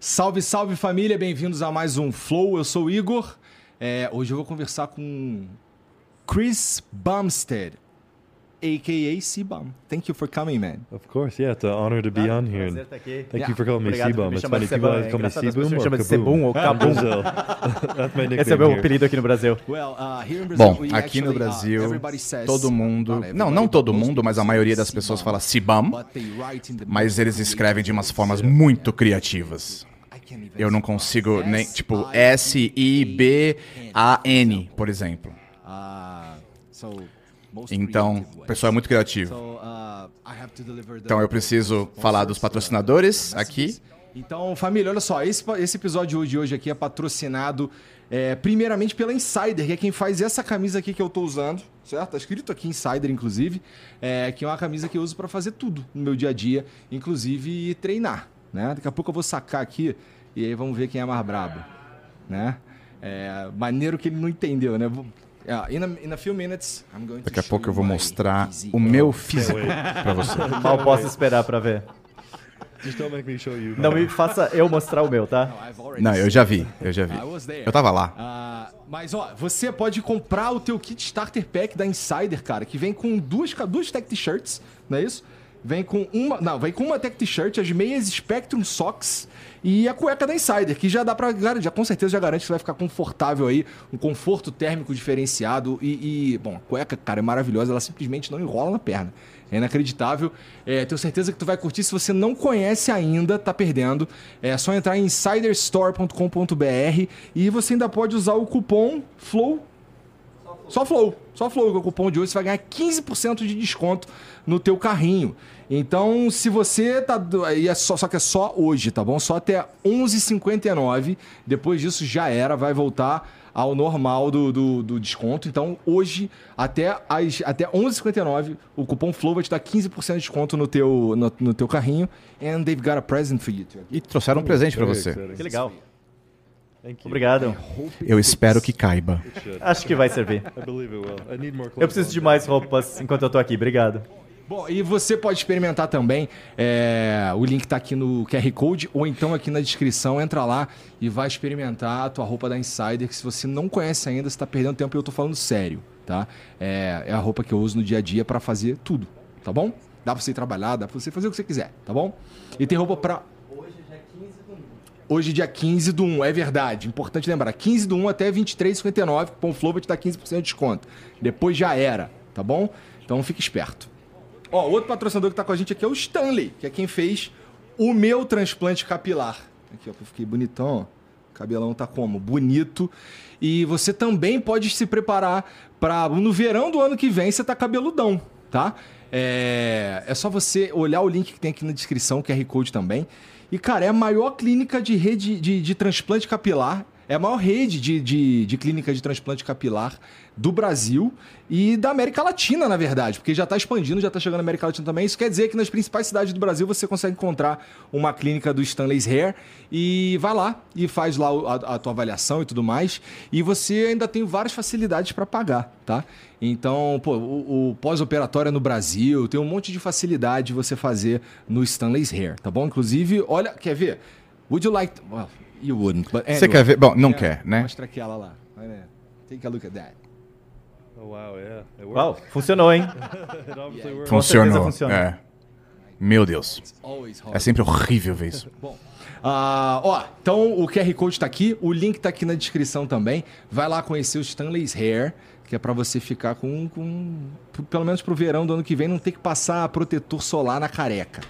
Salve, salve família, bem-vindos a mais um Flow. Eu sou o Igor. É, hoje eu vou conversar com Chris Bumstead, aka C-Bum. Thank you for coming, man. Of course, yeah, it's an honor to be on here. Prazer estar aqui. Thank you for calling me Obrigado por C-Bum. me It's chamar funny, de people Sebum. either call me É pessoas or Kaboom. Sebum ou In Kabum. That's my nickname Esse é o meu apelido aqui no Brasil. Uh, Bom, aqui no uh, Brasil, everybody says- todo mundo. Não, everybody, não todo mundo, mas a maioria das pessoas fala the mas eles escrevem de umas formas muito criativas. Eu não consigo nem. Tipo, S-I-B-A-N. Por exemplo. Ah, Então, o pessoal é muito criativo. Uh, Então eu preciso falar dos patrocinadores aqui. Então, família, olha só, esse, esse episódio de hoje aqui é patrocinado é, primeiramente pela Insider, que é quem faz essa camisa aqui que eu tô usando, certo? Tá escrito aqui Insider, inclusive, é, que é uma camisa que eu uso para fazer tudo no meu dia a dia, inclusive treinar, né? Daqui a pouco eu vou sacar aqui e aí vamos ver quem é mais brabo, né? É, maneiro que ele não entendeu, né? É, in, a, in a few minutes, I'm going Daqui a pouco eu vou mostrar physique. o meu físico pra você. Mal posso esperar pra ver. Just don't make me show you. Não me faça eu mostrar o meu, tá? Não, eu já vi, eu já vi. Eu tava lá. Ah, mas ó, você pode comprar o teu kit starter pack da Insider, cara, que vem com duas, duas tech t-shirts, não é isso? Vem com uma, não, vem com uma tech t-shirt, as meias Spectrum Socks e a cueca da Insider, que já dá pra, gar- já com certeza já garante que você vai ficar confortável aí, um conforto térmico diferenciado e, e, bom, a cueca, cara, é maravilhosa, ela simplesmente não enrola na perna. É inacreditável. É, tenho certeza que tu vai curtir. Se você não conhece ainda, tá perdendo. É só entrar em insiderstore.com.br e você ainda pode usar o cupom FLOW só Flow. Só Flow, que é o cupom de hoje, você vai ganhar 15% de desconto no teu carrinho. Então, se você tá... aí é só, só que é só hoje, tá bom? Só até 11h59. Depois disso já era, vai voltar ao normal do, do, do desconto. Então, hoje, até, as, até 11h59, o cupom FLOW vai te dar 15% de desconto no teu, no, no teu carrinho. And they've got a present for you. E trouxeram um presente pra Very você. Que legal. Thank you. Obrigado. Eu espero que caiba. Acho que vai servir. Eu preciso de mais roupas enquanto eu tô aqui. Obrigado. Bom, e você pode experimentar também. é, o link tá aqui no QR Code ou então aqui na descrição. Entra lá e vai experimentar a tua roupa da Insider. Que se você não conhece ainda, você tá perdendo tempo e eu tô falando sério, tá? É, é a roupa que eu uso no dia a dia pra fazer tudo, tá bom? Dá pra você ir trabalhar, dá pra você fazer o que você quiser, tá bom? E tem roupa pra. Hoje, dia 15 do 1, é verdade. Importante lembrar. 15 do 1 até 23,59. Cupom Flow vai te dar 15% de desconto. Depois já era, tá bom? Então fique esperto. Ó, outro patrocinador que tá com a gente aqui é o Stanley, que é quem fez o meu transplante capilar. Aqui, ó, eu fiquei bonitão, ó. O cabelão tá como? Bonito. E você também pode se preparar para no verão do ano que vem você tá cabeludão, tá? É, é só você olhar o link que tem aqui na descrição, QR Code também. E, cara, é a maior clínica de rede de, de transplante capilar. É a maior rede de, de, de clínica de transplante capilar do Brasil e da América Latina, na verdade, porque já está expandindo, já está chegando na América Latina também. Isso quer dizer que nas principais cidades do Brasil você consegue encontrar uma clínica do Stanley's Hair e vai lá e faz lá a, a tua avaliação e tudo mais. E você ainda tem várias facilidades para pagar, tá? Então, pô, o, o pós-operatório é no Brasil, tem um monte de facilidade de você fazer no Stanley's Hair, tá bom? Inclusive, olha, quer ver? Would you like... Well, you wouldn't, but Você anyway. quer ver? Bom, não É, quer, né? Mostra aquela lá. Take a look at that. Oh wow, yeah. It worked. Uau, funcionou, hein? Certeza Funcionou. funciona. É. Meu Deus. É sempre horrível ver isso. Bom, ah, ó, então o QR Code tá aqui, o link tá aqui na descrição também. Vai lá conhecer o Stanley's Hair, que é pra você ficar com, com pelo menos pro verão do ano que vem não ter que passar protetor solar na careca,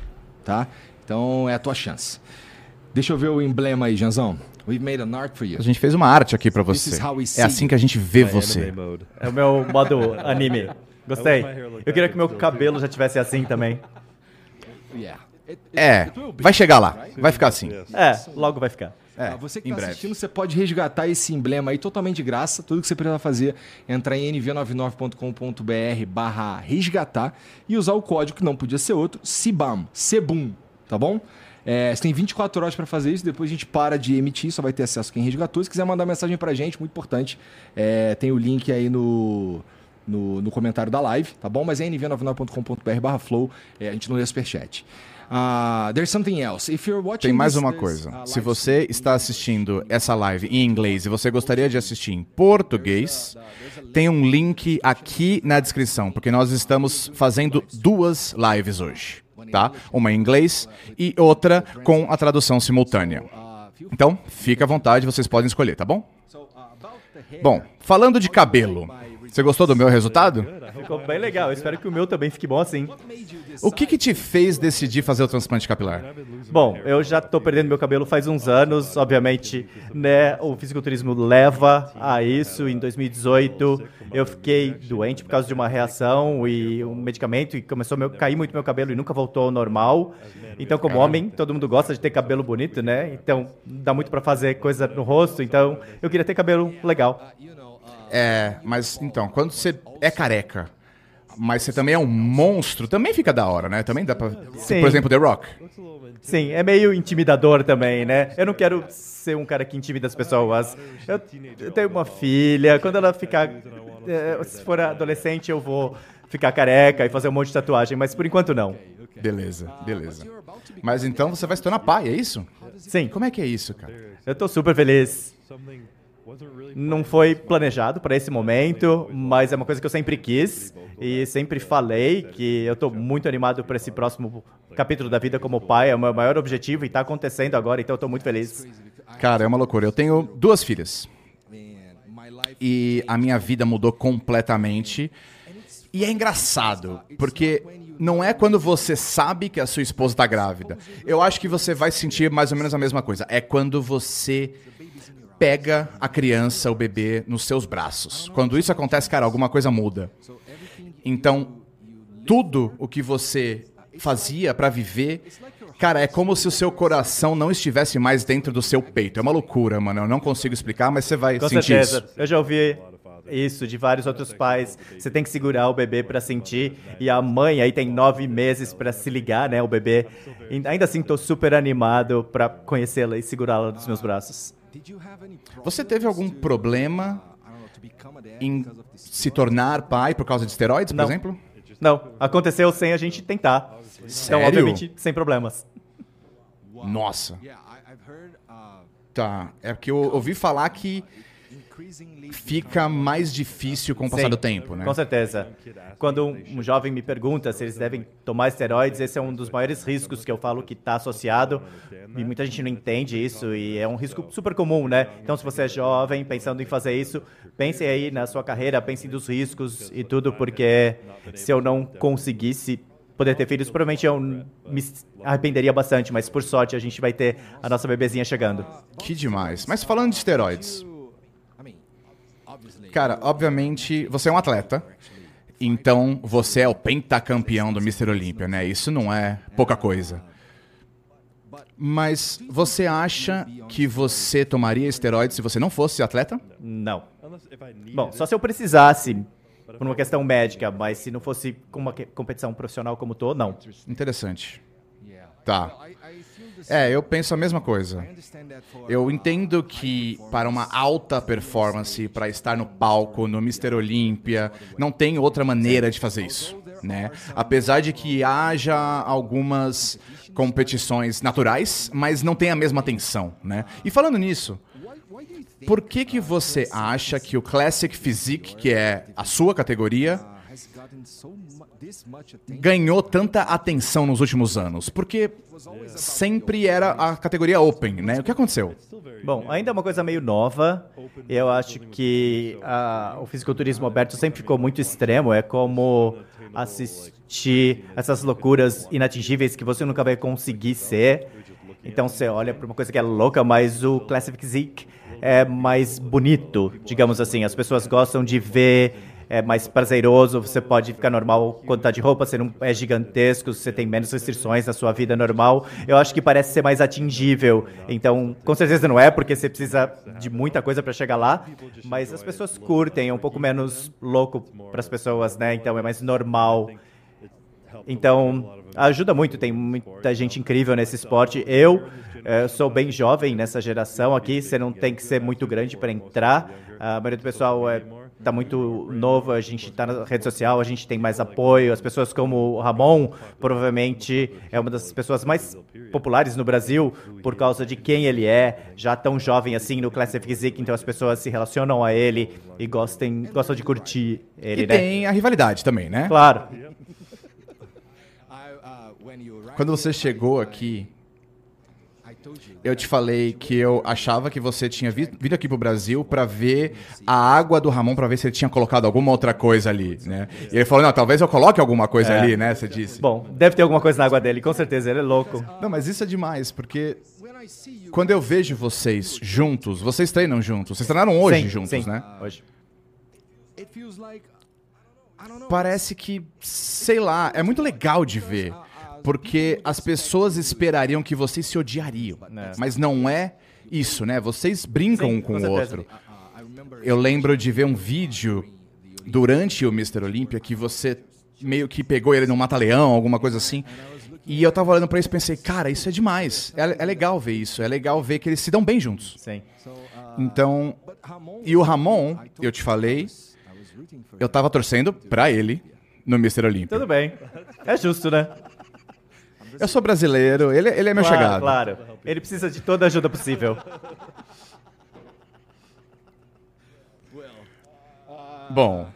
tá? Então é a tua chance. Deixa eu ver o emblema aí, Janzão. We've made an art for you. A gente fez uma arte aqui pra This você. É assim que a gente vê My você. É o meu modo anime. Gostei. Eu queria que meu cabelo já tivesse assim também. Yeah. É, vai chegar lá. Vai ficar assim. É, logo vai ficar. É, Ah, você que em está breve. assistindo, você pode resgatar esse emblema aí totalmente de graça. Tudo que você precisa fazer é entrar em nv99.com.br barra resgatar e usar o código que não podia ser outro, CIBAM, CEBUM, tá bom? É, você tem 24 horas para fazer isso, depois a gente para de emitir, só vai ter acesso quem resgatou. Se quiser mandar mensagem pra gente, muito importante, é, tem o link aí no, no, no comentário da live, tá bom? Mas é nv99.com.br barra flow, é, a gente não lê superchat. Uh, there's something else. If you're watching Tem mais this- uma coisa. Se você está assistindo essa live em inglês e você gostaria de assistir em português, tem um link aqui na descrição, porque nós estamos fazendo duas lives hoje, tá? Uma em inglês e outra com a tradução simultânea. Então, fica à vontade, vocês podem escolher, tá bom? Bom, falando de cabelo, você gostou do meu resultado? Ficou bem legal. Eu espero que o meu também fique bom assim. O que que te fez decidir fazer o transplante capilar? Bom, eu já tô perdendo meu cabelo faz uns anos, obviamente, né? O fisiculturismo leva a isso. Em 2018, eu fiquei doente por causa de uma reação e um medicamento e começou a cair muito meu cabelo e nunca voltou ao normal. Então, como homem, todo mundo gosta de ter cabelo bonito, né? Então, dá muito pra fazer coisa no rosto. Então, eu queria ter cabelo legal. É, mas então, quando você é careca, mas você também é um monstro, também fica da hora, né? Também dá pra. Sim. Por exemplo, The Rock. Sim, é meio intimidador também, né? Eu não quero ser um cara que intimida as pessoas. Eu, eu tenho uma filha, quando ela ficar. eh, Se for adolescente, eu vou ficar careca e fazer um monte de tatuagem, mas por enquanto não. Beleza, beleza. Mas então você vai se tornar pai, é isso? Sim, Como é que é isso, cara? eu tô super feliz. Não foi planejado para esse momento, mas é uma coisa que eu sempre quis e sempre falei que eu tô muito animado para esse próximo capítulo da vida como pai. É o meu maior objetivo e tá acontecendo agora, então eu tô muito feliz. Cara, é uma loucura. Eu tenho duas filhas. E a minha vida mudou completamente. E é engraçado, porque não é quando você sabe que a sua esposa tá grávida. Eu acho que você vai sentir mais ou menos a mesma coisa. É quando você pega a criança, o bebê, nos seus braços. Quando isso acontece, cara, alguma coisa muda. Então, tudo o que você fazia pra viver, cara, é como se o seu coração não estivesse mais dentro do seu peito. É uma loucura, mano. Eu não consigo explicar, mas você vai Com sentir certeza. isso. Eu já ouvi isso de vários outros pais. Você tem que segurar o bebê pra sentir. E a mãe aí tem nove meses pra se ligar, né? O bebê. E ainda assim, tô super animado pra conhecê-la e segurá-la nos meus braços. Você teve algum problema em se tornar pai por causa de esteroides, por Não. exemplo? Não, aconteceu sem a gente tentar. Então, Sério? obviamente, sem problemas. Nossa. Tá. É porque eu ouvi falar que fica mais difícil com o passar Sim, do tempo, né? Com certeza. Quando um, jovem me pergunta se eles devem tomar esteroides, esse é um dos maiores riscos que eu falo que está associado. E muita gente não entende isso e é um risco super comum, né? Então, se você é jovem pensando em fazer isso, pense aí na sua carreira, pense dos riscos e tudo, porque se eu não conseguisse poder ter filhos, provavelmente eu me arrependeria bastante, mas por sorte a gente vai ter a nossa bebezinha chegando. Que demais. Mas falando de esteroides. Cara, obviamente, você é um atleta. Então, você é o pentacampeão do Mr. Olímpia, né? Isso não é pouca coisa. Mas você acha que você tomaria esteroides se você não fosse atleta? Não. Bom, só se eu precisasse, por uma questão médica, mas se não fosse com uma competição profissional como tô, não. Interessante. Tá. É, eu penso a mesma coisa. Eu entendo que para uma alta performance, para estar no palco, no Mr. Olímpia, não tem outra maneira de fazer isso, né? Apesar de que haja algumas competições naturais, mas não tem a mesma atenção, né? E falando nisso, por que que você acha que o Classic Physique, que é a sua categoria, ganhou tanta atenção nos últimos anos? Porque sempre era a categoria Open, né? O que aconteceu? Bom, ainda é uma coisa meio nova. Eu acho que ah, o fisiculturismo aberto sempre ficou muito extremo. É como assistir essas loucuras inatingíveis que você nunca vai conseguir ser. Então você olha para uma coisa que é louca, mas o Classic Physique é mais bonito, digamos assim. As pessoas gostam de ver é mais prazeroso, você pode ficar normal quando tá de roupa, você não é gigantesco, você tem menos restrições na sua vida normal. Eu acho que parece ser mais atingível. Então, com certeza não é, porque você precisa de muita coisa para chegar lá, mas as pessoas curtem, é um pouco menos louco para as pessoas, né? Então é mais normal. Então, ajuda muito, tem muita gente incrível nesse esporte. Eu eh, sou bem jovem nessa geração aqui, você não tem que ser muito grande para entrar. A maioria do pessoal é está muito novo, a gente está na rede social, a gente tem mais apoio. As pessoas como o Ramon, provavelmente é uma das pessoas mais populares no Brasil por causa de quem ele é, já tão jovem assim no Classic Physique, então as pessoas se relacionam a ele e gostem, gostam de curtir ele, E né? tem a rivalidade também, né? Claro. Quando você chegou aqui, eu te falei que eu achava que você tinha vi- vindo aqui pro Brasil pra ver a água do Ramon, pra ver se ele tinha colocado alguma outra coisa ali, né? E ele falou, não, talvez eu coloque alguma coisa É. ali, né? Você disse. Bom, deve ter alguma coisa na água dele, com certeza, ele é louco. Não, mas isso é demais, porque quando eu vejo vocês juntos, vocês treinam juntos, vocês treinaram hoje Sim, juntos, sim, né? Hoje. Parece que, sei lá, é muito legal de ver. Porque as pessoas esperariam que vocês se odiariam. É. Mas não é isso, né? Vocês brincam um com, o outro. Eu lembro de ver um vídeo durante o Mr. Olympia que você meio que pegou ele no mata-leão, alguma coisa assim. E eu tava olhando pra isso e pensei, cara, isso é demais. É, é legal ver isso. É legal ver que eles se dão bem juntos. Sim. Então, e o Ramon, eu te falei, eu tava torcendo pra ele no Mr. Olympia. Tudo bem. É justo, né? Eu sou brasileiro, ele, ele é meu claro, chegado. claro. Ele precisa de toda a ajuda possível. Bom,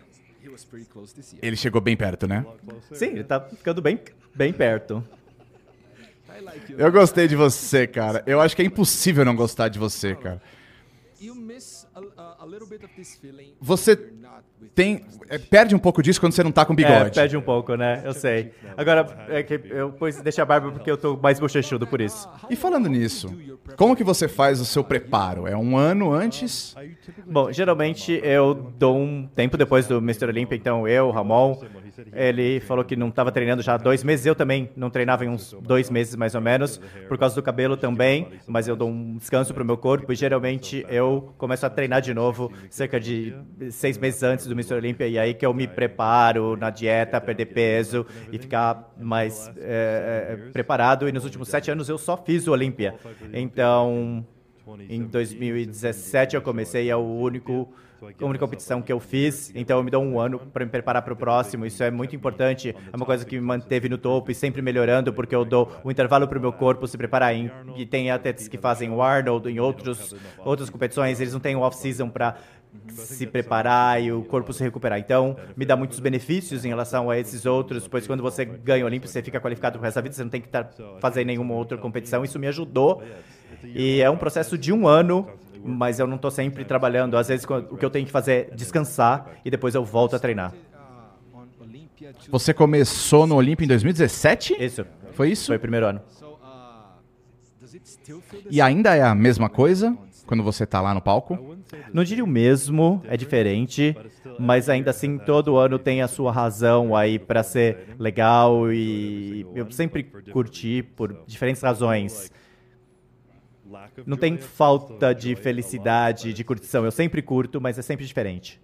ele chegou bem perto, né? Sim, ele tá ficando bem, bem perto. Eu gostei de você, cara. Eu acho que é impossível não gostar de você, cara. Você tem é, perde um pouco disso quando você não tá com É, bigode. perde um pouco, né? Eu sei. Agora, é que eu pus deixa a barba porque eu tô mais bochechudo por isso. E falando nisso, como que você faz o seu preparo? É um ano antes? Bom, geralmente eu dou um tempo depois do Mr. Olympia, então eu, Ramon, ele falou que não estava treinando já há dois meses, eu também não treinava em uns dois meses mais ou menos, por causa do cabelo também, mas eu dou um descanso pro meu corpo e geralmente eu começo a treinar de novo cerca de seis meses antes do Mr. Olympia e aí que eu me preparo na dieta, perder peso e ficar mais é, é, preparado e nos últimos sete anos eu só fiz o Olympia, então... Em 2017 eu comecei, é o único a única competição que eu fiz, então eu me dou um ano para me preparar para o próximo. Isso é muito importante, é uma coisa que me manteve no topo e sempre melhorando, porque eu dou um intervalo para o meu corpo se preparar. E tem atletas que fazem o Arnold em outros, outras competições, eles não têm off-season para se preparar e o corpo se recuperar. Então, me dá muitos benefícios em relação a esses outros, pois quando você ganha o Olímpico, você fica qualificado resto da vida, você não tem que estar fazendo nenhuma outra competição. Isso me ajudou. E é um processo de um ano, mas eu não estou sempre trabalhando. Às vezes, o que eu tenho que fazer é descansar e depois eu volto a treinar. Você começou no Olímpia em 2017? Isso. Foi isso? Foi o primeiro ano. E ainda é a mesma coisa quando você tá lá no palco? Não diria o mesmo, é diferente, mas ainda assim todo ano tem a sua razão aí para ser legal e eu sempre curti por diferentes razões. Não tem falta de felicidade, de curtição. Eu sempre curto, mas é sempre diferente.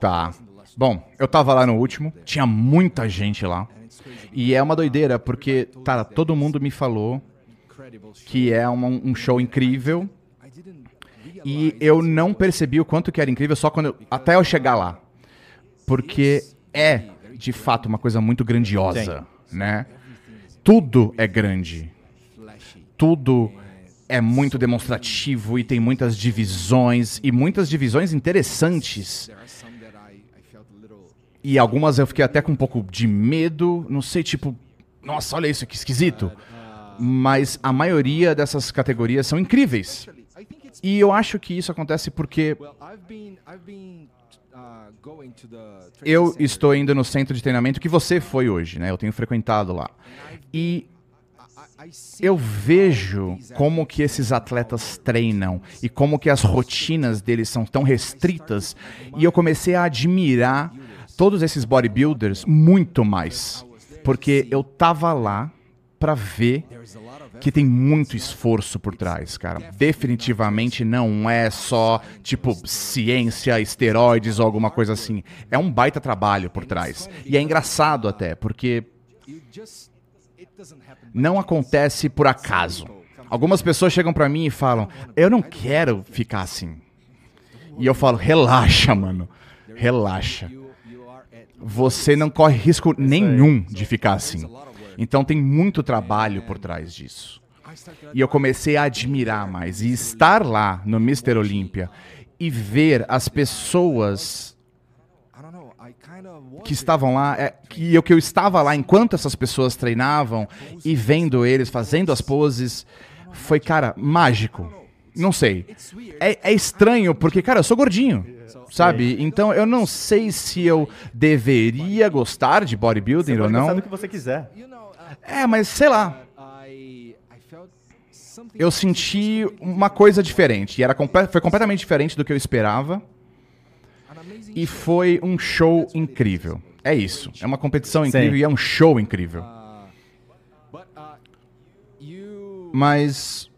Tá. Bom, eu tava lá no último, tinha muita gente lá. E é uma doideira, porque, cara, todo mundo me falou que é uma- um show incrível. E eu não percebi o quanto que era incrível só quando eu- até eu chegar lá. Porque é, de fato, uma coisa muito grandiosa, né? Tudo é grande. Tudo é muito demonstrativo e tem muitas divisões e muitas divisões interessantes. E algumas eu fiquei até com um pouco de medo, não sei, tipo, nossa, olha isso que esquisito. Mas a maioria dessas categorias são incríveis. E eu acho que isso acontece porque eu estou indo no centro de treinamento que você foi hoje, né? Eu tenho frequentado lá. E eu vejo como que esses atletas treinam e como que as rotinas deles são tão restritas e eu comecei a admirar todos esses bodybuilders muito mais, porque eu tava lá para ver que tem muito esforço por trás, cara. Definitivamente não é só tipo ciência, esteroides ou alguma coisa assim. É um baita trabalho por trás. E é engraçado até, porque não acontece por acaso. Algumas pessoas chegam para mim e falam: "Eu não quero ficar assim". E eu falo: "Relaxa, mano. Relaxa. Você não corre risco nenhum de ficar assim". Então tem muito trabalho por trás disso. E eu comecei a admirar mais e estar lá no Mr. Olímpia e ver as pessoas que estavam lá, é, que eu que eu estava lá enquanto essas pessoas treinavam e vendo eles fazendo as poses, foi cara mágico. Não sei. É, é estranho porque cara, eu sou gordinho, sabe? Então eu não sei se eu deveria gostar de bodybuilding Você ou pode gostar não. do que você quiser. É, mas sei lá. Eu senti uma coisa diferente. E era foi completamente diferente do que eu esperava. E foi um show incrível. É isso. É uma competição incrível Sim. e é um show incrível. Mas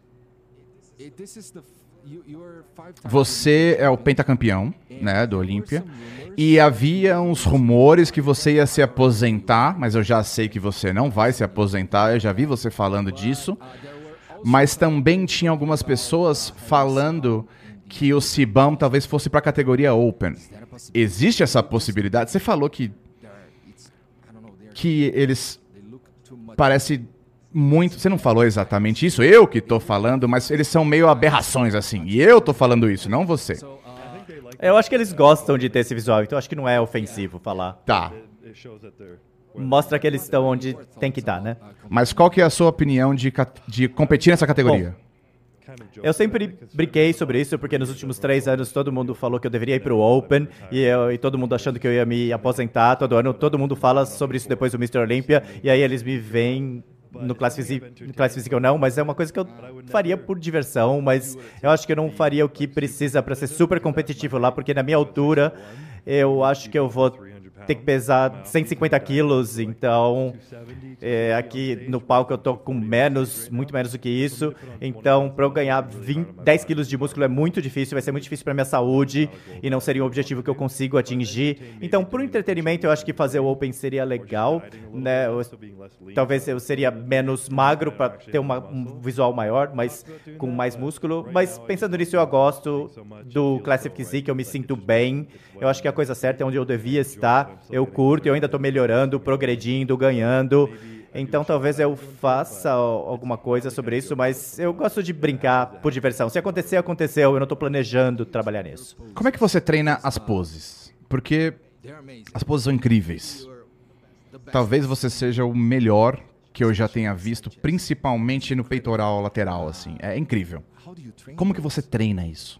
você é o pentacampeão, né, do Olímpia. E havia uns rumores que você ia se aposentar, mas eu já sei que você não vai se aposentar, eu já vi você falando disso. Mas também tinha algumas pessoas falando que o Cibam talvez fosse para a categoria Open. Existe essa possibilidade? Você falou que que eles parece muito, você não falou exatamente isso, eu que tô falando, mas eles são meio aberrações assim. E eu tô falando isso, não você. Eu acho que eles gostam de ter esse visual, então acho que não é ofensivo falar. Tá. Mostra que eles estão onde tem que estar, né? Mas qual que é a sua opinião de, de competir nessa categoria? joking Eu sempre brinquei sobre isso, porque nos últimos três anos todo mundo falou que eu deveria ir pro Open, e, eu- e todo mundo achando que eu ia me aposentar todo ano. Todo mundo fala sobre isso depois do Mr. Olympia, e aí eles me veem no classe, no classe física ou não, mas é uma coisa que eu faria por diversão, mas eu acho que eu não faria o que precisa para ser super competitivo lá, porque na minha altura eu acho que eu vou ter que pesar 150 quilos, então é, aqui no palco eu tô com menos, muito menos do que isso. Então, para eu ganhar 20, 10 quilos de músculo é muito difícil, vai ser muito difícil para minha saúde e não seria um objetivo que eu consigo atingir. Então, por entretenimento, eu acho que fazer o Open seria legal, né? Eu- talvez eu seria menos magro para ter uma- um visual maior, mas com mais músculo. Mas pensando nisso, eu gosto do Classic Z, que eu me sinto bem. Eu acho que a coisa certa é onde eu devia estar. Eu curto, eu ainda estou melhorando, progredindo, ganhando. Então talvez eu faça alguma coisa sobre isso, mas eu gosto de brincar por diversão. Se acontecer, aconteceu. Eu não estou planejando trabalhar nisso. Como é que você treina as poses? Porque as poses são incríveis. Talvez você seja o melhor que eu já tenha visto, principalmente no peitoral lateral, assim. É incrível. Como que você treina isso?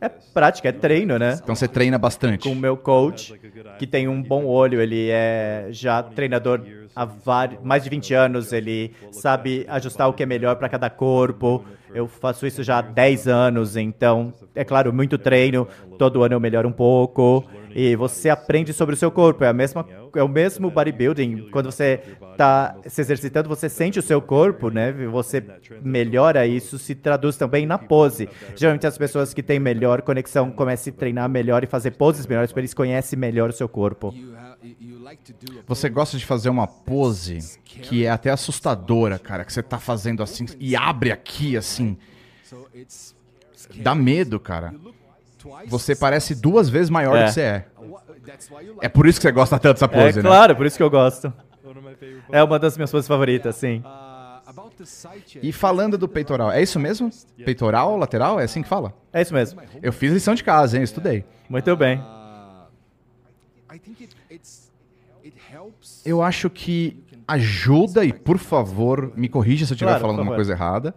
É prática, é treino, né? Então você treina bastante. com o meu coach, que tem um bom olho, ele é já treinador há vari- mais de 20 anos, ele sabe ajustar o que é melhor para cada corpo. Eu faço isso já há 10 anos, então, é claro, muito treino, todo ano eu melhoro um pouco. E você aprende sobre o seu corpo, é, a mesma, é o mesmo bodybuilding. Quando você está se exercitando, você sente o seu corpo, né? Você melhora isso, se traduz também na pose. Geralmente as pessoas que têm melhor conexão começam a treinar melhor e fazer poses melhores, porque eles conhecem melhor o seu corpo. Você gosta de fazer uma pose que é até assustadora, cara, que você tá fazendo assim e abre aqui assim. Dá medo, cara. Você parece duas vezes maior É. do que você é. É por isso que você gosta tanto dessa É pose, né? claro, por isso que eu gosto. É uma das minhas poses favoritas, sim. E falando do peitoral, é isso mesmo? Peitoral, lateral? É assim que fala? É isso mesmo. Eu fiz lição de casa, hein? Eu estudei. Muito bem. Eu acho que ajuda, e por favor, me corrija se eu estiver Claro, falando alguma coisa errada,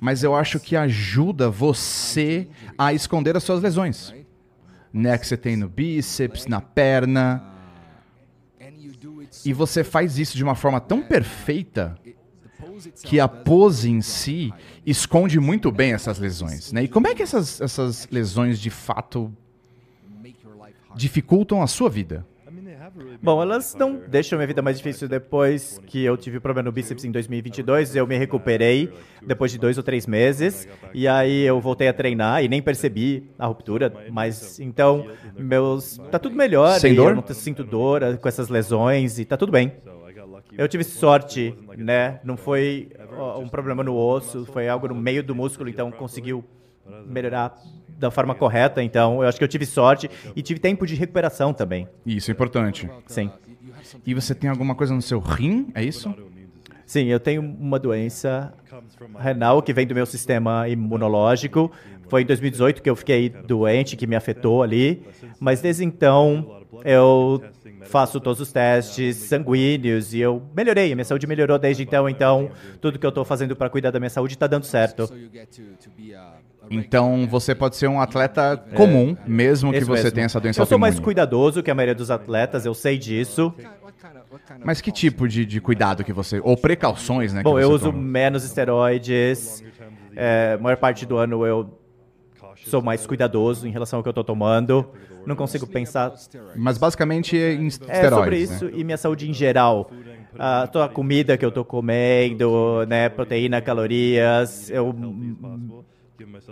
mas eu acho que ajuda você a esconder as suas lesões. Né, que você tem no bíceps, na perna. E você faz isso de uma forma tão perfeita que a pose em si esconde muito bem essas lesões, né? E como é que essas, essas lesões de fato dificultam a sua vida? Bom, elas não deixam minha vida mais difícil depois que eu tive problema no bíceps em 2022. Eu me recuperei depois de dois ou três meses. E aí eu voltei a treinar e nem percebi a ruptura. Mas então, meus. Tá tudo melhor. Sem dor? Eu não sinto dor eh, com essas lesões e tá tudo bem. Eu tive sorte, né? Não foi um problema no osso, foi algo no meio do músculo, então conseguiu melhorar da forma correta. Então, eu acho que eu tive sorte e tive tempo de recuperação também. Isso é importante. Sim. E você tem alguma coisa no seu rim, é isso? Sim, eu tenho uma doença renal que vem do meu sistema imunológico. Foi em 2018 que eu fiquei doente, que me afetou ali. Mas desde então eu faço todos os testes sanguíneos e eu melhorei. A minha saúde melhorou desde então. Então tudo que eu estou fazendo para cuidar da minha saúde está dando certo. Então você pode ser um atleta comum, mesmo que você mesmo. tenha essa doença Eu sou mais cuidadoso que a maioria dos atletas, eu sei disso. Mas que tipo de, de cuidado que você... Ou precauções, né? Bom, eu uso toma? menos esteroides. É, a maior parte do ano eu sou mais cuidadoso em relação ao que eu estou tomando. Não consigo pensar Mas basicamente em É esteroides, sobre né? isso e minha saúde em geral. Ah, toda a comida que eu tô comendo, né, proteína, calorias, eu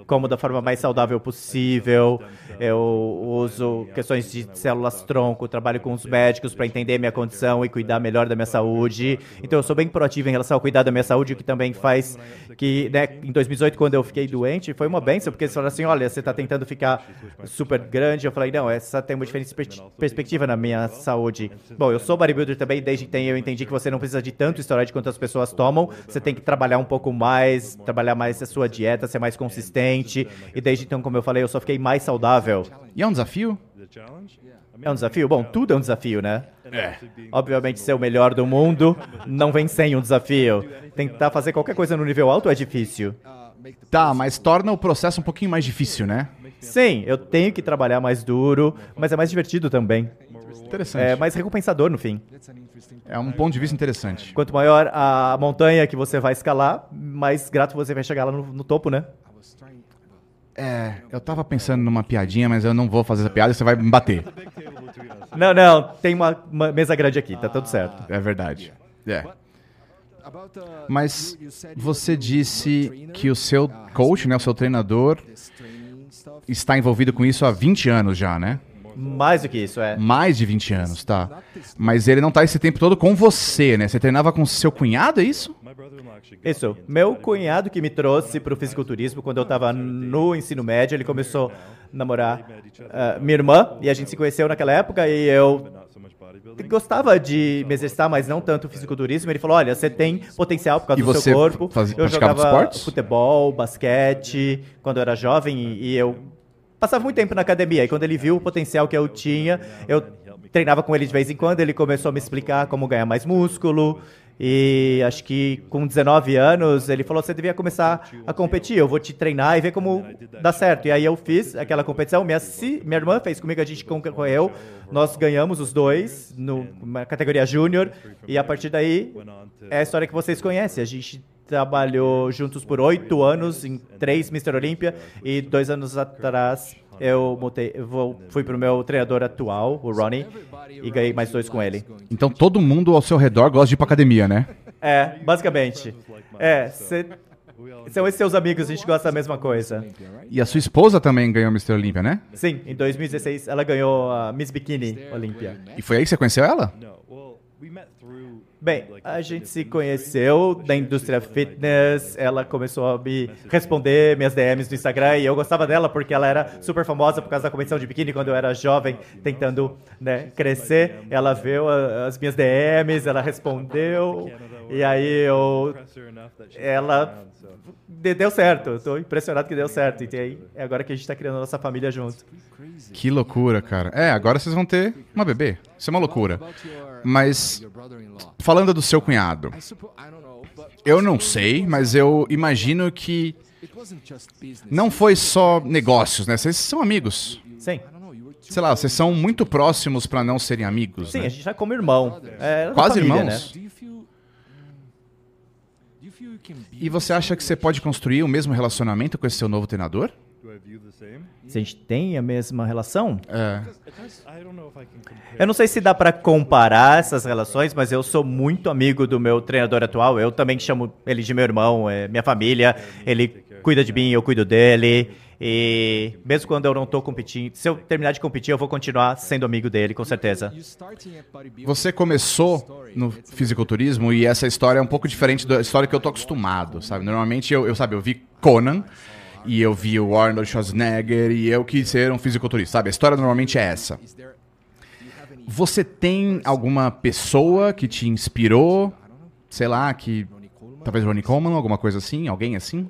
como da forma mais saudável possível. Eu uso questões de células tronco, trabalho com os médicos para entender minha condição e cuidar melhor da minha saúde. Então eu sou bem proativo em relação ao cuidar da minha saúde, o que também faz que, né, em 2018 quando eu fiquei doente, foi uma benção, porque eles falaram assim, olha, você está tentando ficar super grande. Eu falei, não, essa tem uma diferente perspe- perspectiva na minha saúde. Bom, eu sou bodybuilder também, desde que eu entendi que você não precisa de tanto esteroide quanto as pessoas tomam. Você tem que trabalhar um pouco mais, trabalhar mais a sua dieta, ser mais consistente. E desde então, como eu falei, eu só fiquei mais saudável. E é um desafio? É um desafio? Bom, tudo é um desafio, né? É. Obviamente, ser o melhor do mundo não vem sem um desafio. Tentar fazer qualquer coisa no nível alto é difícil. Tá, mas torna o processo um pouquinho mais difícil, né? Sim, eu tenho que trabalhar mais duro, mas é mais divertido também. Interessante. É mais recompensador no fim. É um ponto de vista interessante. Quanto maior a montanha que você vai escalar, mais grato você vai chegar lá no, no topo, né? É, eu tava pensando numa piadinha, mas eu não vou fazer essa piada, você vai me bater. Não, não, tem uma, uma mesa grande aqui, tá tudo certo. É verdade. É. Mas você disse que o seu coach, né, o seu treinador, está envolvido com isso há 20 anos já, né? Mais do que isso, é. Mais de 20 anos, tá. Mas ele não tá esse tempo todo com você, né? Você treinava com seu cunhado, é isso? Isso. Meu cunhado que me trouxe pro fisiculturismo quando eu tava no ensino médio, ele começou a namorar ah, minha irmã e a gente se conheceu naquela época e eu gostava de me exercitar, mas não tanto fisiculturismo. Ele falou: "Olha, você tem potencial por causa E do seu corpo". faz- eu jogava esportes? futebol, basquete quando eu era jovem e, e eu passava muito tempo na academia. E quando ele viu o potencial que eu tinha, eu treinava com ele de vez em quando. Ele começou a me explicar como ganhar mais músculo. E acho que com 19 anos ele falou: você devia começar a competir. Eu vou te treinar e ver como dá certo. E aí eu fiz aquela competição. Minha, minha irmã fez comigo, a gente concorreu. Nós ganhamos os dois na categoria júnior. E a partir daí é a história que vocês conhecem. A gente trabalhou juntos por oito anos em três Mr. Olímpia e dois anos atrás eu montei, eu vou, fui pro meu treinador atual, o Ronnie, e ganhei mais dois com ele. Então todo mundo ao seu redor gosta de ir pra academia, né? É, basicamente. É, cê- são esses seus amigos, a gente gosta da mesma coisa. E a sua esposa também ganhou Mr. Olímpia, né? Sim, em 2016 ela ganhou a Miss Bikini Olímpia. E foi aí que você conheceu ela? Bem, a gente se conheceu da indústria fitness, ela começou a me responder minhas DMs no Instagram e eu gostava dela porque ela era super famosa por causa da competição de biquíni quando eu era jovem, tentando né, crescer. Ela viu as minhas DMs, ela respondeu e aí eu... Ela de- deu certo, eu tô impressionado que deu certo. E aí, é agora que a gente tá criando a nossa família junto. Que loucura, cara. É, agora vocês vão ter uma bebê. Isso é uma loucura. Mas falando do seu cunhado, eu não sei, mas eu imagino que não foi só negócios, né? Vocês são amigos. Sim, Sei lá, vocês são muito próximos pra não serem amigos, sim, né? a gente tá como irmão. É, Quase família, irmãos. Né? E você acha que você pode construir o mesmo relacionamento com esse seu novo treinador? Se a gente tem a mesma relação? É. Eu não sei se dá pra comparar essas relações, mas eu sou muito amigo do meu treinador atual. Eu também chamo ele de meu irmão, é minha família. Ele cuida de mim, eu cuido dele. E mesmo quando eu não tô competindo, se eu terminar de competir, eu vou continuar sendo amigo dele, com certeza. Você começou no fisiculturismo e essa história é um pouco diferente da história que eu tô acostumado, sabe? Normalmente eu, eu sabe, eu vi Conan e eu vi o Arnold Schwarzenegger e eu quis ser um fisiculturista, sabe? A história normalmente é essa. Você tem alguma pessoa que te inspirou, sei lá, que talvez Ronnie Coleman, alguma coisa assim, alguém assim?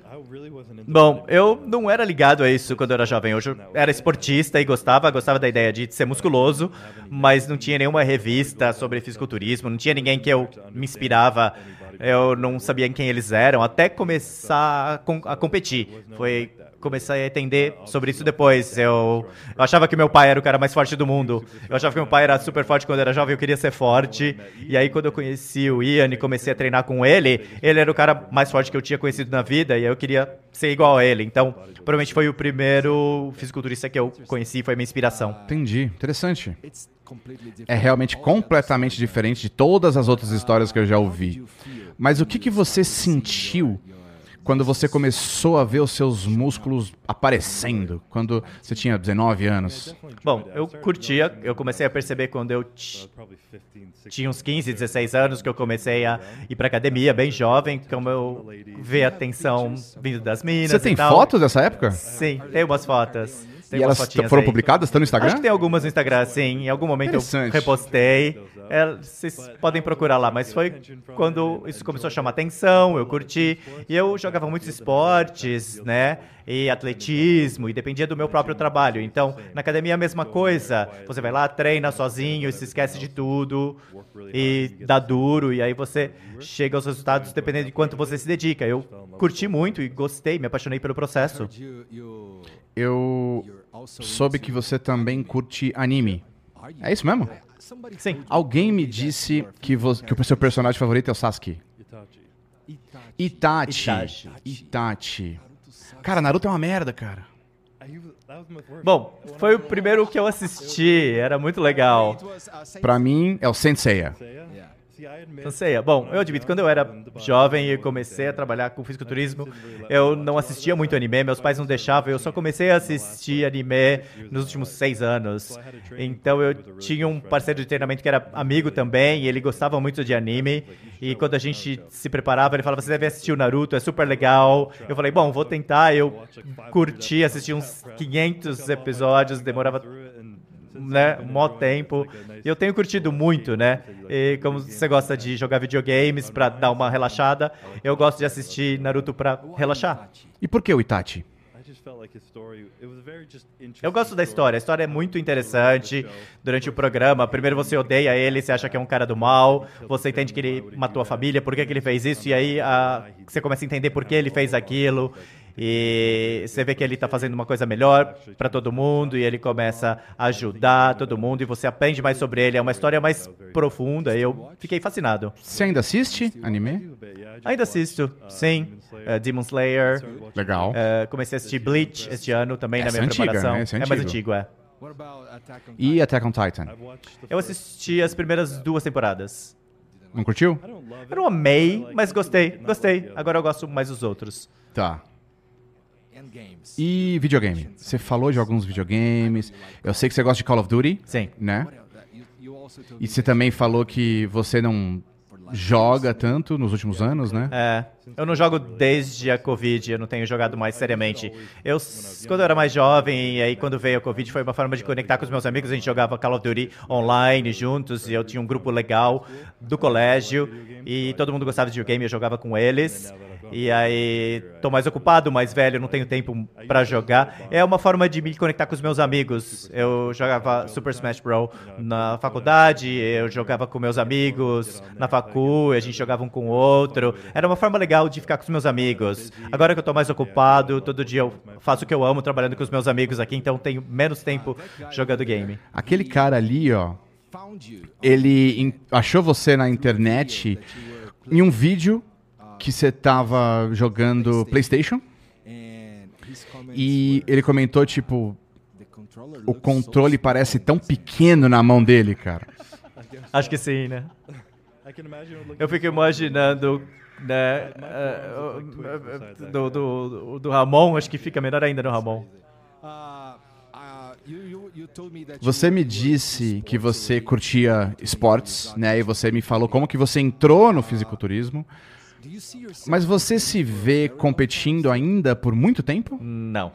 Bom, eu não era ligado a isso quando eu era jovem. Hoje eu era esportista e gostava, gostava da ideia de ser musculoso, mas não tinha nenhuma revista sobre fisiculturismo, não tinha ninguém que eu me inspirava. Eu não sabia quem eles eram, até começar a, com- a competir. Foi começar a entender sobre isso depois. Eu, eu achava que meu pai era o cara mais forte do mundo. Eu achava que meu pai era super forte quando era jovem, eu queria ser forte. E aí quando eu conheci o Ian e comecei a treinar com ele, ele era o cara mais forte que eu tinha conhecido na vida e eu queria ser igual a ele. Então, provavelmente foi o primeiro fisiculturista que eu conheci, foi minha inspiração. Entendi, interessante. É realmente completamente diferente de todas as outras histórias que eu já ouvi. Mas o que, que você sentiu quando você começou a ver os seus músculos aparecendo? Quando você tinha 19 anos? Bom, eu curtia, eu comecei a perceber quando eu t- probably 15, 16. tinha uns 15, 16 anos que eu comecei a ir pra academia, bem jovem, como eu ver a atenção vindo das minas Você tem e fotos dessa época? Sim, tem umas fotos. Tem E elas foram aí. publicadas? Estão no Acho Instagram? que tem algumas no Instagram, sim. Em algum momento eu repostei. É, vocês podem procurar lá, mas foi quando isso começou a chamar atenção, eu curti. E eu jogava muitos esportes, né? E atletismo, e dependia do meu próprio trabalho. Então, na academia é a mesma coisa. Você vai lá, treina sozinho, se esquece de tudo, e dá duro, e aí você chega aos resultados dependendo de quanto você se dedica. Eu curti muito e gostei, me apaixonei pelo processo. Eu soube que você também curte anime. É isso mesmo? Sim. Alguém me disse que, que o seu personagem favorito é o Sasuke. Itachi. Itachi. Itachi. Cara, Naruto é uma merda, cara. I, that was my first. Bom, foi o primeiro que eu assisti, era muito legal. Pra mim, é o Senseiya. Não sei, bom, eu admito, quando eu era jovem e comecei a trabalhar com fisiculturismo, eu não assistia muito anime, meus pais não deixavam, eu só comecei a assistir anime nos últimos seis anos. Então eu tinha um parceiro de treinamento que era amigo também, e ele gostava muito de anime, e quando a gente se preparava, ele falava, você deve assistir o Naruto, é super legal. Eu falei, bom, vou tentar, eu curti, assisti uns 500 episódios, demorava né, mó tempo. E eu tenho curtido muito, né? E como você gosta de jogar videogames pra dar uma relaxada, eu gosto de assistir Naruto pra relaxar. E por que o Itachi? A. Eu gosto da história, a história é muito interessante. Durante o programa, primeiro você odeia ele, você acha que é um cara do mal, você entende que ele matou a família, por que, que ele fez isso, e aí ah, você começa a entender por que ele fez aquilo. E você vê que ele tá fazendo uma coisa melhor pra todo mundo, e ele começa a ajudar todo mundo, e você aprende mais sobre ele. É uma história mais profunda, e eu fiquei fascinado. Você ainda assiste anime? Ainda assisto, sim, eh, Demon Slayer. Legal. eh, comecei a assistir Bleach este ano também na Essa minha é antiga, preparação. né? É é mais antigo, é. E Attack on Titan? Eu assisti as primeiras duas temporadas. Não curtiu? Eu não amei, mas gostei, gostei. Agora eu gosto mais dos outros. Tá. E videogame? Você falou de alguns videogames. Eu sei que você gosta de Call of Duty, Sim. né? E você também falou que você não joga tanto nos últimos anos, né? É, eu não jogo desde a Covid, eu não tenho jogado mais seriamente. Eu, quando eu era mais jovem, e aí quando veio a Covid, foi uma forma de conectar com os meus amigos. A gente jogava Call of Duty online juntos, e eu tinha um grupo legal do colégio, e todo mundo gostava de videogame, eu jogava com eles. E aí, tô mais ocupado, mais velho, não tenho tempo pra jogar. É uma forma de me conectar com os meus amigos. Eu jogava Super Smash Bros. na faculdade, eu jogava com meus amigos na facu, a gente jogava um com o outro. Era uma forma legal de ficar com os meus amigos. Agora que eu tô mais ocupado, todo dia eu faço o que eu amo, trabalhando com os meus amigos aqui, então tenho menos tempo jogando game. Aquele cara ali, ó, ele achou você na internet em um vídeo que você tava jogando PlayStation e ele comentou, tipo, o controle parece tão pequeno na mão dele, cara. Acho que sim, né? Eu fico imaginando, né, eh, do, do, do Ramon, acho que fica melhor ainda no Ramon. Você me disse que você curtia esportes, né? E você me falou como que você entrou no fisiculturismo. Mas você se vê competindo ainda por muito tempo? Não.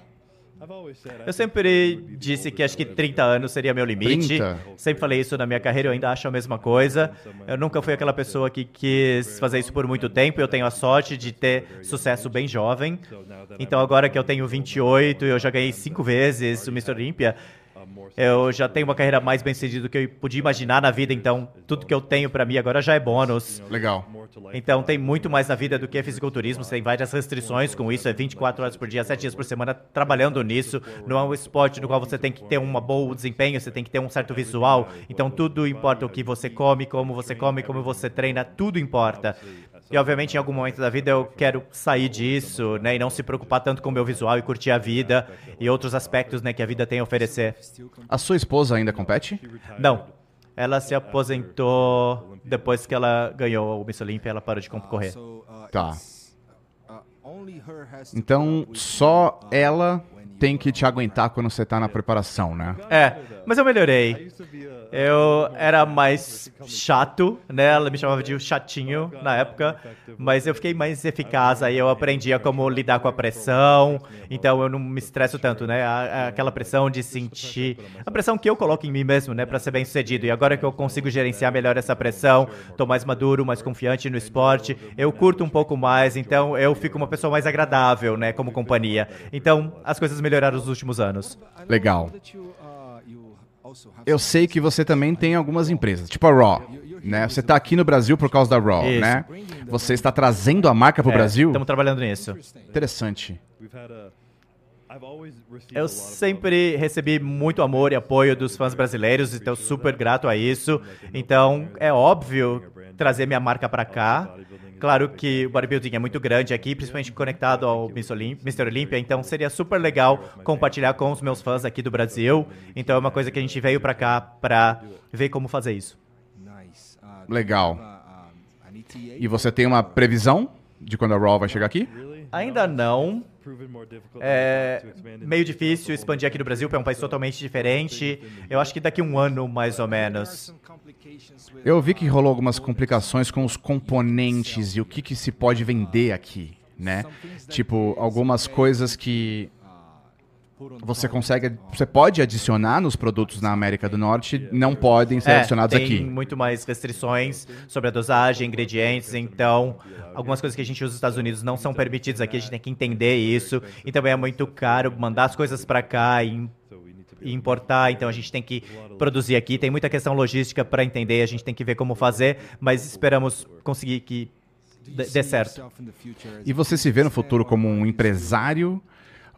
Eu sempre disse que acho que 30 anos seria meu limite. 30? Sempre falei isso na minha carreira, eu ainda acho a mesma coisa. Eu nunca fui aquela pessoa que quis fazer isso por muito tempo. Eu tenho a sorte de ter sucesso bem jovem. Então agora que eu tenho 28 e eu já ganhei cinco vezes o Mr. Olympia, eu já tenho uma carreira mais bem sucedida do que eu podia imaginar na vida. Então tudo que eu tenho pra mim agora já é bônus. Legal. Então tem muito mais na vida do que fisiculturismo, tem várias restrições com isso, é 24 horas por dia, 7 dias por semana trabalhando nisso. Não é um esporte no qual você tem que ter um bom desempenho, você tem que ter um certo visual. Então tudo importa o que você come, como você come, como você treina, tudo importa. E obviamente em algum momento da vida eu quero sair disso, né, e não se preocupar tanto com o meu visual e curtir a vida e outros aspectos, né, que a vida tem a oferecer. A sua esposa ainda compete? Não. Ela se aposentou depois que ela ganhou o Miss Olympia, ela parou de concorrer. Tá. Então, só ela tem que te aguentar quando você tá na preparação, né? É, mas eu melhorei. Eu era mais chato, né? Ela me chamava de chatinho na época, mas eu fiquei mais eficaz. Aí eu aprendi a como lidar com a pressão, então eu não me estresso tanto, né? Aquela pressão de sentir. A pressão que eu coloco em mim mesmo, né? Pra ser bem sucedido. E agora que eu consigo gerenciar melhor essa pressão, tô mais maduro, mais confiante no esporte, eu curto um pouco mais, então eu fico uma pessoa mais agradável, né? Como companhia. Então as coisas melhoraram nos últimos anos. Legal. Eu sei que você também tem algumas empresas, tipo a Raw, né? Você tá aqui no Brasil por causa da Raw, Isso. né? Você está trazendo a marca pro Brasil? Estamos trabalhando nisso. Interessante. Eu sempre recebi muito amor e apoio dos fãs brasileiros, então super grato a isso. Então é óbvio trazer minha marca para cá. Claro que o bodybuilding é muito grande aqui, principalmente conectado ao Mr. Olympia, então seria super legal compartilhar com os meus fãs aqui do Brasil. Então é uma coisa que a gente veio para cá para ver como fazer isso. Legal. E você tem uma previsão de quando a Raw vai chegar aqui? Ainda não, É meio difícil expandir aqui no Brasil, porque é um país totalmente diferente. Eu acho que daqui um ano, mais ou menos. Eu vi que rolou algumas complicações com os componentes e o que, que se pode vender aqui, né? Tipo, algumas coisas que você consegue, você pode adicionar nos produtos na América do Norte, não podem ser adicionados É, tem aqui. muito mais restrições sobre a dosagem, ingredientes, então algumas coisas que a gente usa nos Estados Unidos não são permitidas aqui, a gente tem que entender isso. E também é muito caro mandar as coisas para cá e importar, então a gente tem que produzir aqui. Tem muita questão logística para entender, a gente tem que ver como fazer, mas esperamos conseguir que dê certo. E você se vê no futuro como um empresário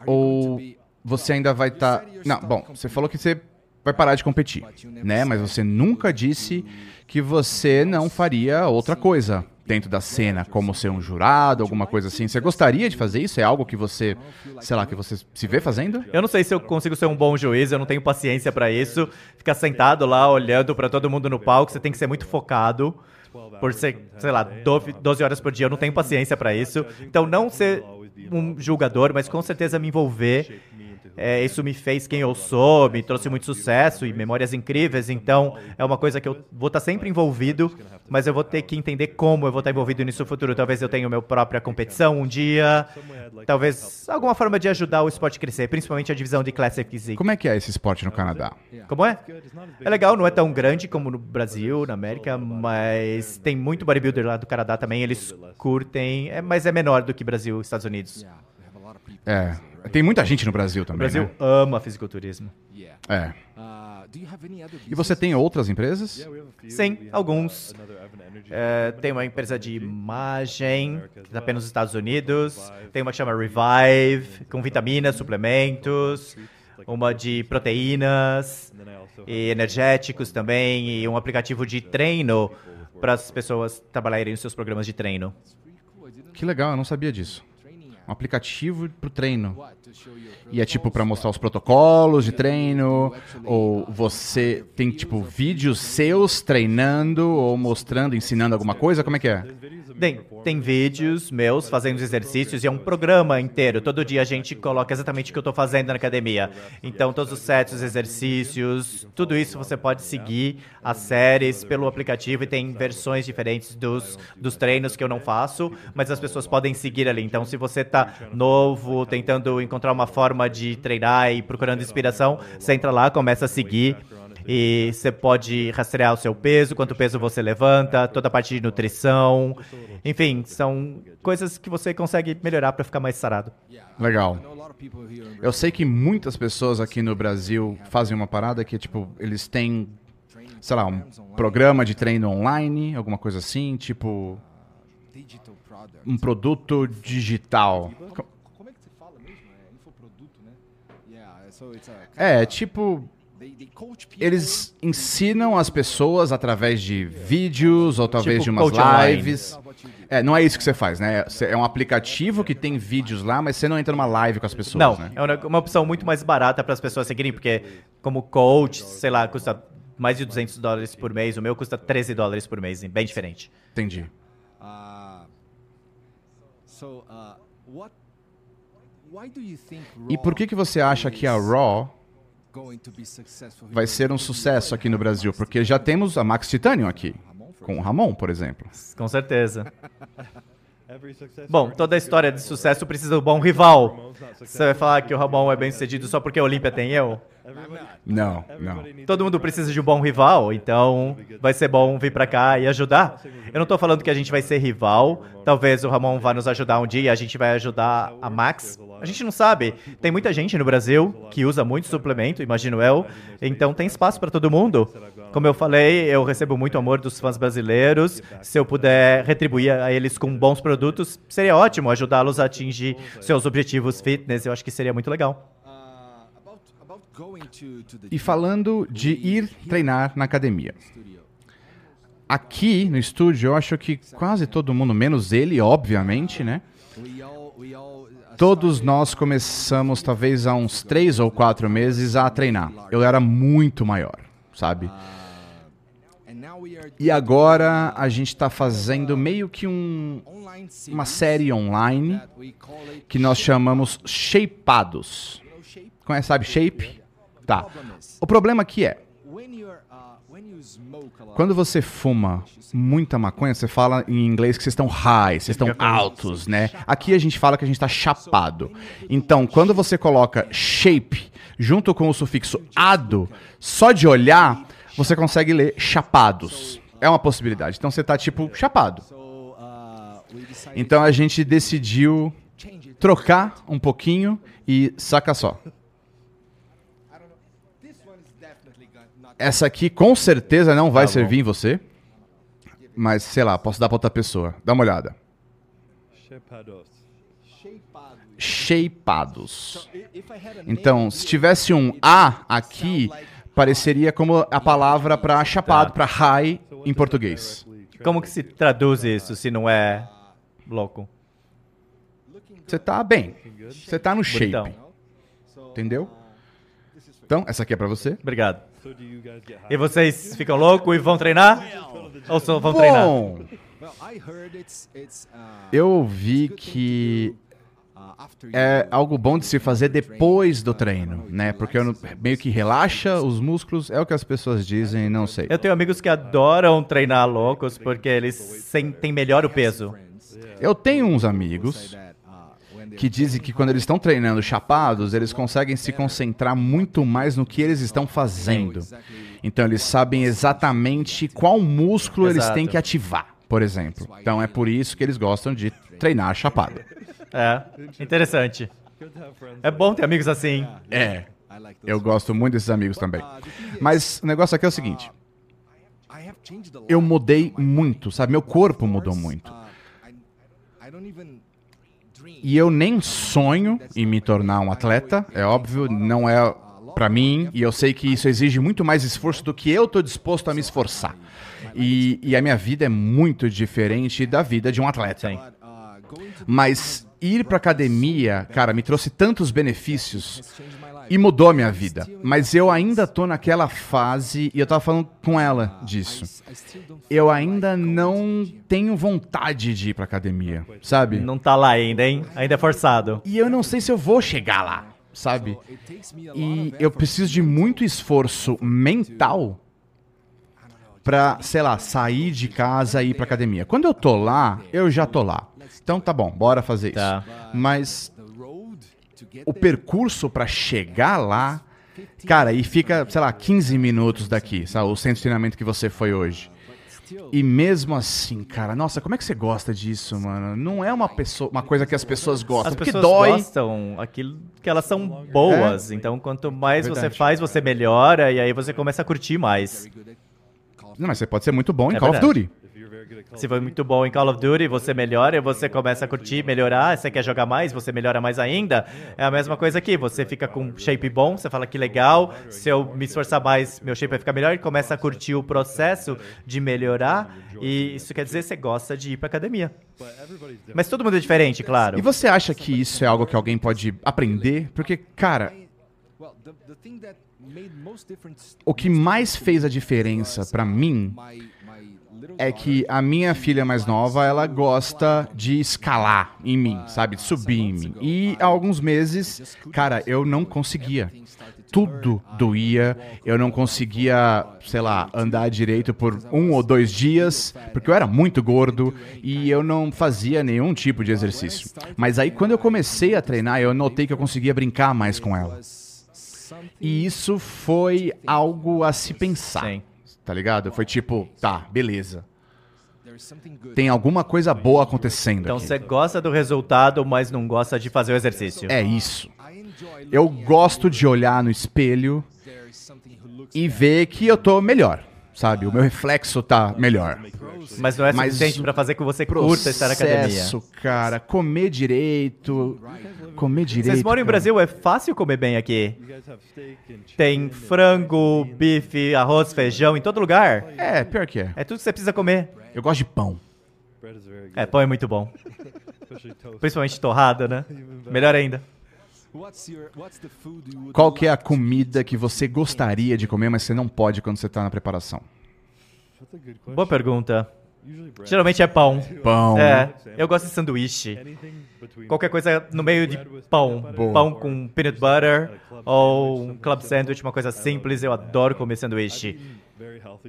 ou você ainda vai estar. Não, bom, você falou que você vai parar de competir, né? Mas você nunca disse que você não faria outra coisa dentro da cena, como ser um jurado, alguma coisa assim. Você gostaria de fazer isso? É algo que você, sei lá, que você se vê fazendo? Eu não sei se eu consigo ser um bom juiz, eu não tenho paciência para isso. Ficar sentado lá olhando para todo mundo no palco, você tem que ser muito focado. Por ser, sei lá, 12 12 horas por dia, eu não tenho paciência para isso. Então, não ser um julgador, mas com certeza me envolver. É, isso me fez quem eu sou, me trouxe muito sucesso e memórias incríveis. Então, é uma coisa que eu vou estar sempre envolvido, mas eu vou ter que entender como eu vou estar envolvido nisso no futuro. Talvez eu tenha minha própria competição um dia. Talvez alguma forma de ajudar o esporte a crescer, principalmente a divisão de Classic Physique. Como é que é esse esporte no Canadá? Como é? É legal, não é tão grande como no Brasil, na América, mas tem muito bodybuilder lá do Canadá também, eles curtem, é, mas é menor do que Brasil e Estados Unidos. É, tem muita gente no Brasil O também, Brasil né? ama fisiculturismo. É. E você tem outras empresas? Sim, alguns. É, tem uma empresa de imagem, que está apenas nos Estados Unidos. Tem uma que chama Revive, com vitaminas, suplementos. Uma de proteínas e energéticos também. E um aplicativo de treino para as pessoas trabalharem nos seus programas de treino. Que legal, eu não sabia disso. Um aplicativo pro treino. E é tipo pra mostrar os protocolos de treino, ou você tem tipo vídeos seus treinando ou mostrando, ensinando alguma coisa, como é que é? Tem, tem vídeos meus fazendo os exercícios e é um programa inteiro. Todo dia a gente coloca exatamente o que eu estou fazendo na academia. Então, todos os sets, os exercícios, tudo isso você pode seguir as séries pelo aplicativo e tem versões diferentes dos, dos treinos que eu não faço, mas as pessoas podem seguir ali. Então, se você está novo, tentando encontrar uma forma de treinar e procurando inspiração, você entra lá, começa a seguir. E você pode rastrear o seu peso, quanto peso você levanta, toda a parte de nutrição. Enfim, são coisas que você consegue melhorar para ficar mais sarado. Legal. Eu sei que muitas pessoas aqui no Brasil fazem uma parada que, tipo, eles têm, sei lá, um programa de treino online, alguma coisa assim, tipo, um produto digital. Co- Como é que você fala mesmo? É infoproduto, né? É, tipo, eles ensinam as pessoas através de vídeos ou talvez Tipo de umas coach online. lives. É, não é isso que você faz, né? É um aplicativo que tem vídeos lá, mas você não entra numa live com as pessoas, Não, né? é uma- uma opção muito mais barata para as pessoas seguirem, porque como coach, sei lá, custa mais de 200 dólares por mês, o meu custa 13 dólares por mês, bem diferente. Entendi. Uh, so, uh, what? Why do you think E por que que você acha que a Raw vai ser um sucesso aqui no Brasil? Porque já temos a Max Titanium aqui, com o Ramon, por exemplo. Com certeza. Bom, toda a história de sucesso precisa de um bom rival. Você vai falar que o Ramon é bem sucedido só porque a Olímpia tem eu? Não, não. Todo mundo precisa de um bom rival, então vai ser bom vir pra cá e ajudar. Eu não tô falando que a gente vai ser rival, talvez o Ramon vá nos ajudar um dia e a gente vai ajudar a Max. A gente não sabe. Tem muita gente no Brasil que usa muito suplemento, imagino eu, então tem espaço pra todo mundo. Como eu falei, eu recebo muito amor dos fãs brasileiros. Se eu puder retribuir a eles com bons produtos, seria ótimo ajudá-los a atingir seus objetivos fitness. Eu acho que seria muito legal. Uh, about, about going to, to the E falando de ir treinar na academia. Aqui no estúdio, eu acho que quase todo mundo, menos ele, obviamente, né? uh, Todos nós começamos, talvez há uns três ou quatro meses, a treinar. Eu era muito maior, sabe? are E agora a gente está fazendo meio que um, uma série online que nós chamamos Shapeados. shape. Conhece, sabe Shape? Tá. O problema aqui é, quando você fuma muita maconha, você fala em inglês que vocês estão high, vocês estão altos, né? Aqui a gente fala que a gente está chapado. Então, quando você coloca shape junto com o sufixo ado, só de olhar, você consegue ler chapados. É uma possibilidade. Então você tá tipo chapado. Então a gente decidiu trocar um pouquinho e saca só. This one is definitely got, not Essa aqui com certeza não vai Tá bom. servir em você. Mas sei lá, posso dar pra outra pessoa. Dá uma olhada. Shepados. shapeado. Shapeados. Então, se tivesse um A aqui, pareceria como a palavra para chapado, para high em português. Como que se traduz isso se não é louco? Você tá bem. Você tá no shape. Entendeu? Então, essa aqui é pra você. Obrigado. E vocês ficam loucos e vão treinar? Ou só vão treinar? Bom, uh, eu ouvi que é algo bom de se fazer depois do treino, né? Porque eu não- meio que relaxa os músculos, é o que as pessoas dizem, não sei. Eu tenho amigos que adoram treinar loucos porque eles sentem melhor o peso. Eu tenho uns amigos que dizem que quando eles estão treinando chapados, eles conseguem se concentrar muito mais no que eles estão fazendo. Então eles sabem exatamente qual músculo eles têm que ativar, por exemplo. Então é por isso que eles gostam de treinar chapado. É, interessante. É bom ter amigos assim. É. Eu gosto muito desses amigos também. Mas o negócio aqui é o seguinte, I have changed a lot. eu mudei muito, sabe? Meu corpo mudou muito. Uh, I, I don't even dream E eu nem sonho em me tornar um atleta, é óbvio, não é pra mim, e eu sei que isso exige muito mais esforço do que eu tô disposto a me esforçar. E, e a minha vida é muito diferente da vida de um atleta. Uh, Mas ir pra academia, cara, me trouxe tantos benefícios e mudou a minha vida. Mas eu ainda tô naquela fase, e eu tava falando com ela disso. Eu ainda não tenho vontade de ir pra academia, sabe? Não tá lá ainda, hein? Ainda é forçado. E eu não sei se eu vou chegar lá, sabe? E eu preciso de muito esforço mental pra, sei lá, sair de casa e ir pra academia. Quando eu tô lá, eu já tô lá. Então tá bom, bora fazer isso. Tá. Mas o percurso pra chegar lá, cara, e fica, sei lá, 15 minutos daqui, sabe? O centro de treinamento que você foi hoje. E mesmo assim, cara, nossa, como é que você gosta disso, mano? Não é uma pessoa, uma coisa que as pessoas gostam, As porque pessoas dói. gostam aquilo que elas são boas. Então, quanto mais você Verdade. faz, você melhora e aí você começa a curtir mais. Não, mas você pode ser muito bom em É Call of verdade. Duty. Se for muito bom em Call of Duty, você melhora, você começa a curtir, melhorar. Você quer jogar mais, você melhora mais ainda. É a mesma coisa aqui. Você fica com shape bom, você fala que legal. Se eu me esforçar mais, meu shape vai ficar melhor. E começa a curtir o processo de melhorar. E isso quer dizer que você gosta de ir pra academia. Mas todo mundo é diferente, claro. E você acha que isso é algo que alguém pode aprender? Porque, cara, o que mais fez a diferença pra mim é que a minha filha mais nova, ela gosta de escalar em mim, sabe? De subir em mim. E há alguns meses, cara, eu não conseguia. Tudo doía, eu não conseguia, sei lá, andar direito por um ou dois dias, porque eu era muito gordo e eu não fazia nenhum tipo de exercício. Mas aí, quando eu comecei a treinar, eu notei que eu conseguia brincar mais com ela. E isso foi algo a se pensar. Sim. Tá ligado? Foi tipo, tá, beleza. Tem alguma coisa boa acontecendo Então aqui. você gosta do resultado, mas não gosta de fazer o exercício. É isso. Eu gosto de olhar no espelho e ver que eu tô melhor, sabe? O meu reflexo tá melhor. Mas não é suficiente o pra fazer que você curta estar na academia. Cara, comer direito, comer direito. Vocês moram em cara. Brasil, é fácil comer bem aqui. Tem frango, bife, arroz, feijão em todo lugar. É, pior que é. É tudo que você precisa comer. Eu gosto de pão. É, pão é muito bom. Principalmente torrado, né? Melhor ainda. Qual que é a comida que você gostaria de comer, mas você não pode quando você tá na preparação? Boa pergunta. Geralmente é pão. Pão. É, eu gosto de sanduíche. Qualquer coisa no meio de pão. Boa. Pão com peanut butter ou um club sandwich, uma coisa simples. Eu adoro comer sanduíche.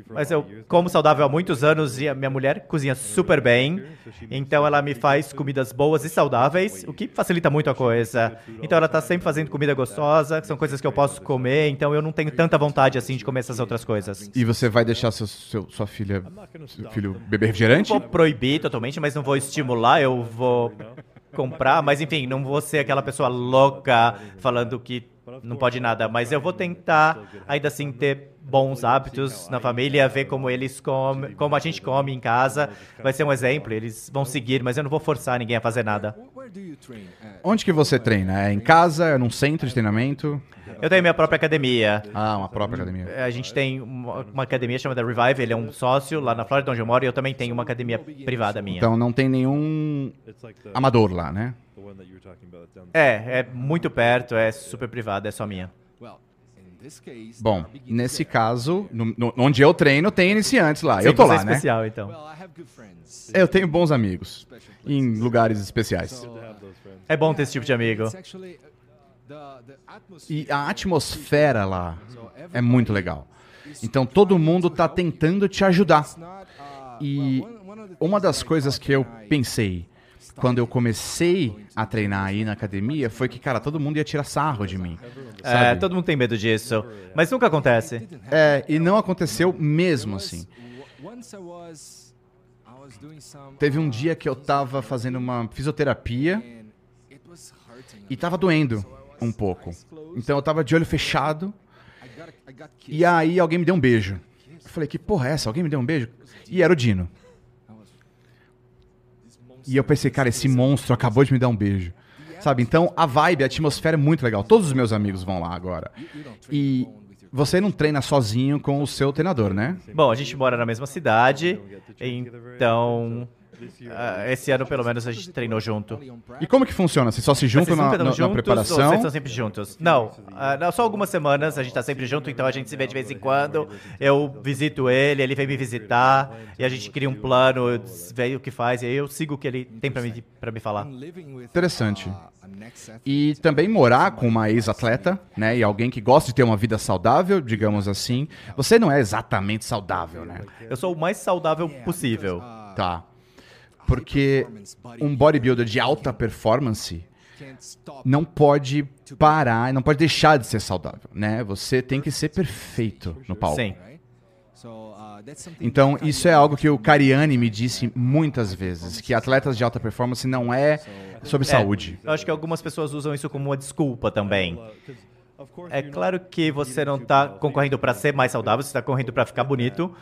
Mas a eu como saudável há muitos anos e a minha mulher cozinha super bem. Então ela me faz comidas boas e saudáveis, o que facilita muito a coisa. Então ela tá sempre fazendo comida gostosa, que são coisas que eu posso comer, então eu não tenho tanta vontade assim de comer essas outras coisas. E você vai deixar seu, seu- sua filha, seu filho beber refrigerante? Não vou proibir totalmente, mas não vou estimular, eu vou comprar, mas enfim, não vou ser aquela pessoa louca falando que não pode nada, mas eu vou tentar ainda assim ter bons hábitos na família, ver como eles comem, como a gente come em casa, vai ser um exemplo, eles vão seguir, mas eu não vou forçar ninguém a fazer nada. Onde que você treina? É em casa? É num centro de treinamento? Eu tenho minha própria academia. Ah, uma própria academia. A gente tem uma, uma academia chamada Revive, ele é um sócio lá na Flórida onde eu moro e eu também tenho uma academia privada minha. Então não tem nenhum It's like the, amador lá, né? É, é muito perto, é super privado, é só minha. Bom, nesse caso, no- no- onde eu treino, tem iniciantes lá. eu Sim, tô você é lá, né? especial, então. Eu tenho bons amigos em lugares especiais. É bom ter esse tipo de amigo. E a atmosfera lá é muito legal. Então todo mundo tá tentando te ajudar. E uma das coisas que eu pensei quando eu comecei a treinar aí na academia foi que, cara, todo mundo ia tirar sarro de mim. É, sabe? todo mundo tem medo disso. Mas nunca acontece. É, e não aconteceu mesmo assim. Teve um dia que eu tava fazendo uma fisioterapia e tava doendo um pouco. Então eu tava de olho fechado e aí alguém me deu um beijo. Eu falei, que porra é essa? Alguém me deu um beijo? E era o Dino. E eu pensei, cara, esse monstro acabou de me dar um beijo. Sabe? Então a vibe, a atmosfera é muito legal. Todos os meus amigos vão lá agora. E você não treina sozinho com o seu treinador, né? Bom, a gente mora na mesma cidade, então Ah, esse ano, pelo menos, a gente treinou junto. E como que funciona? Vocês só se juntam na, na- na juntos ou preparação? vocês estão sempre juntos? Não, ah, não, só algumas semanas, a gente tá sempre junto, então a gente se vê de vez em quando. Eu visito ele, ele vem me visitar, e a gente cria um plano, vê o que faz, e aí eu sigo o que ele tem pra me, pra me falar. Interessante. E também morar com uma ex-atleta, né? E alguém que gosta de ter uma vida saudável, digamos assim. Você não é exatamente saudável, né? Eu sou o mais saudável possível. Tá. Porque um bodybuilder de alta performance não pode parar, não pode deixar de ser saudável, né? Você tem que ser perfeito no palco. Sim. Então, isso é algo que o Cariani me disse muitas vezes, que atletas de alta performance não é sobre É, saúde. eu acho que algumas pessoas usam isso como uma desculpa também. É claro que você não está concorrendo para ser mais saudável, você está correndo para ficar bonito.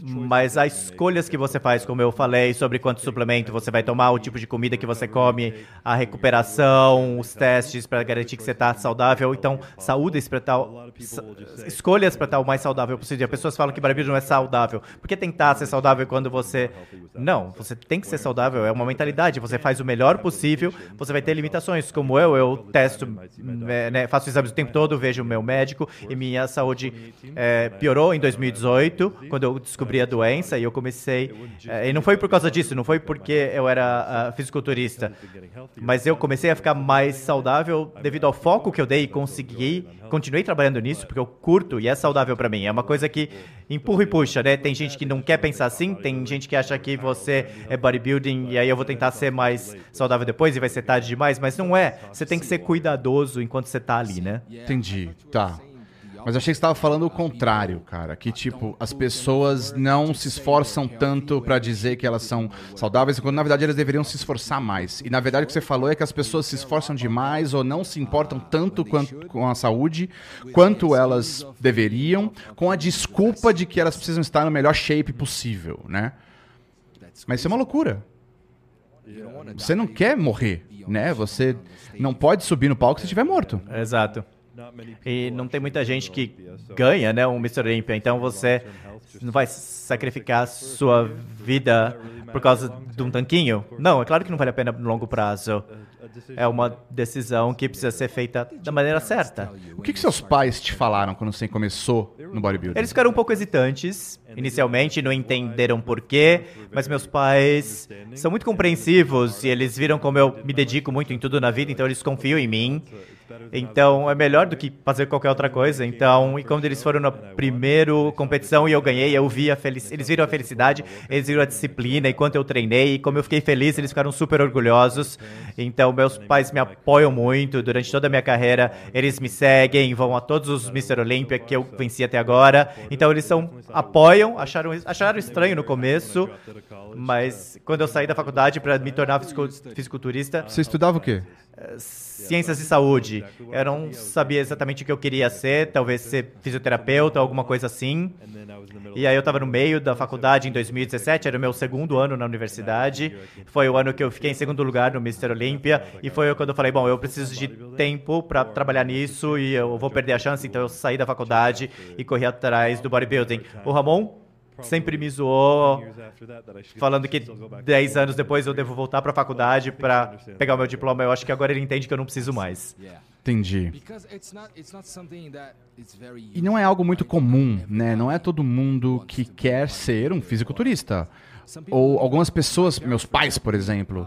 Mas as escolhas que você faz, como eu falei, sobre quanto suplemento você vai tomar, o tipo de comida que você come, a recuperação, os testes para garantir que você está saudável. Então, saúde para tal, escolhas para estar o mais saudável possível. As pessoas falam que bodybuilding não é saudável. Por que tentar ser saudável quando você não? Você tem que ser saudável. É uma mentalidade. Você faz o melhor possível. Você vai ter limitações, como eu. Eu testo, né, né, faço exames o tempo todo, vejo o meu médico e minha saúde eh, piorou em 2018 quando eu descobri a doença e eu comecei. eh, e não foi por causa disso, não foi porque eu era ah, fisiculturista, mas eu comecei a ficar mais saudável devido ao foco que eu dei e consegui. Continuei trabalhando nisso porque eu curto e é saudável pra mim. É uma coisa que empurra e puxa, né? Tem gente que não quer pensar assim, tem gente que acha que você é bodybuilding e aí eu vou tentar ser mais saudável depois e vai ser tarde demais, mas não é. Você tem que ser cuidadoso enquanto você tá ali, né? Entendi, tá. Mas eu achei que você estava falando o contrário, cara. Que, tipo, as pessoas não se esforçam tanto pra dizer que elas são saudáveis, quando na verdade elas deveriam se esforçar mais. E na verdade o que você falou é que as pessoas se esforçam demais ou não se importam tanto quanto com a saúde quanto elas deveriam, com a desculpa de que elas precisam estar no melhor shape possível, né? Mas isso é uma loucura. Você não quer morrer, né? Você não pode subir no palco se estiver morto. Exato. E não tem muita gente que ganha, né, um Mr. Olympia, então você não vai sacrificar sua vida por causa de um tanquinho? Não, é claro que não vale a pena no longo prazo. É uma decisão que precisa ser feita da maneira certa. O que, que seus pais te falaram quando você começou no bodybuilding? Eles ficaram um pouco hesitantes, inicialmente, não entenderam por quê, mas meus pais são muito compreensivos e eles viram como eu me dedico muito em tudo na vida, então eles confiam em mim. Então é melhor do que fazer qualquer outra coisa. Então, e quando eles foram na primeira competição e eu ganhei, eu vi a felicidade. Eles viram a felicidade, eles viram a disciplina e quanto eu treinei. E como eu fiquei feliz, eles ficaram super orgulhosos. Então, meus pais me apoiam muito durante toda a minha carreira. Eles me seguem, vão a todos os Mr. Olympia que eu venci até agora. Então, eles são apoiam. Acharam, acharam estranho no começo, mas quando eu saí da faculdade para me tornar fisicu- fisiculturista, Você estudava o quê? Ciências de saúde. Eu não sabia exatamente o que eu queria ser, talvez ser fisioterapeuta, alguma coisa assim. E aí eu estava no meio da faculdade em 2017, era o meu segundo ano na universidade. Foi o ano que eu fiquei em segundo lugar no Mr. Olympia e foi quando eu falei, bom, eu preciso de tempo para trabalhar nisso e eu vou perder a chance, então eu saí da faculdade e corri atrás do bodybuilding. O Ramon sempre me zoou falando que 10 anos depois eu devo voltar para a faculdade para pegar o meu diploma. Eu acho que agora ele entende que eu não preciso mais. Entendi. E não é algo muito comum, né? Não é todo mundo que quer ser um fisiculturista. Ou algumas pessoas, meus pais, por exemplo,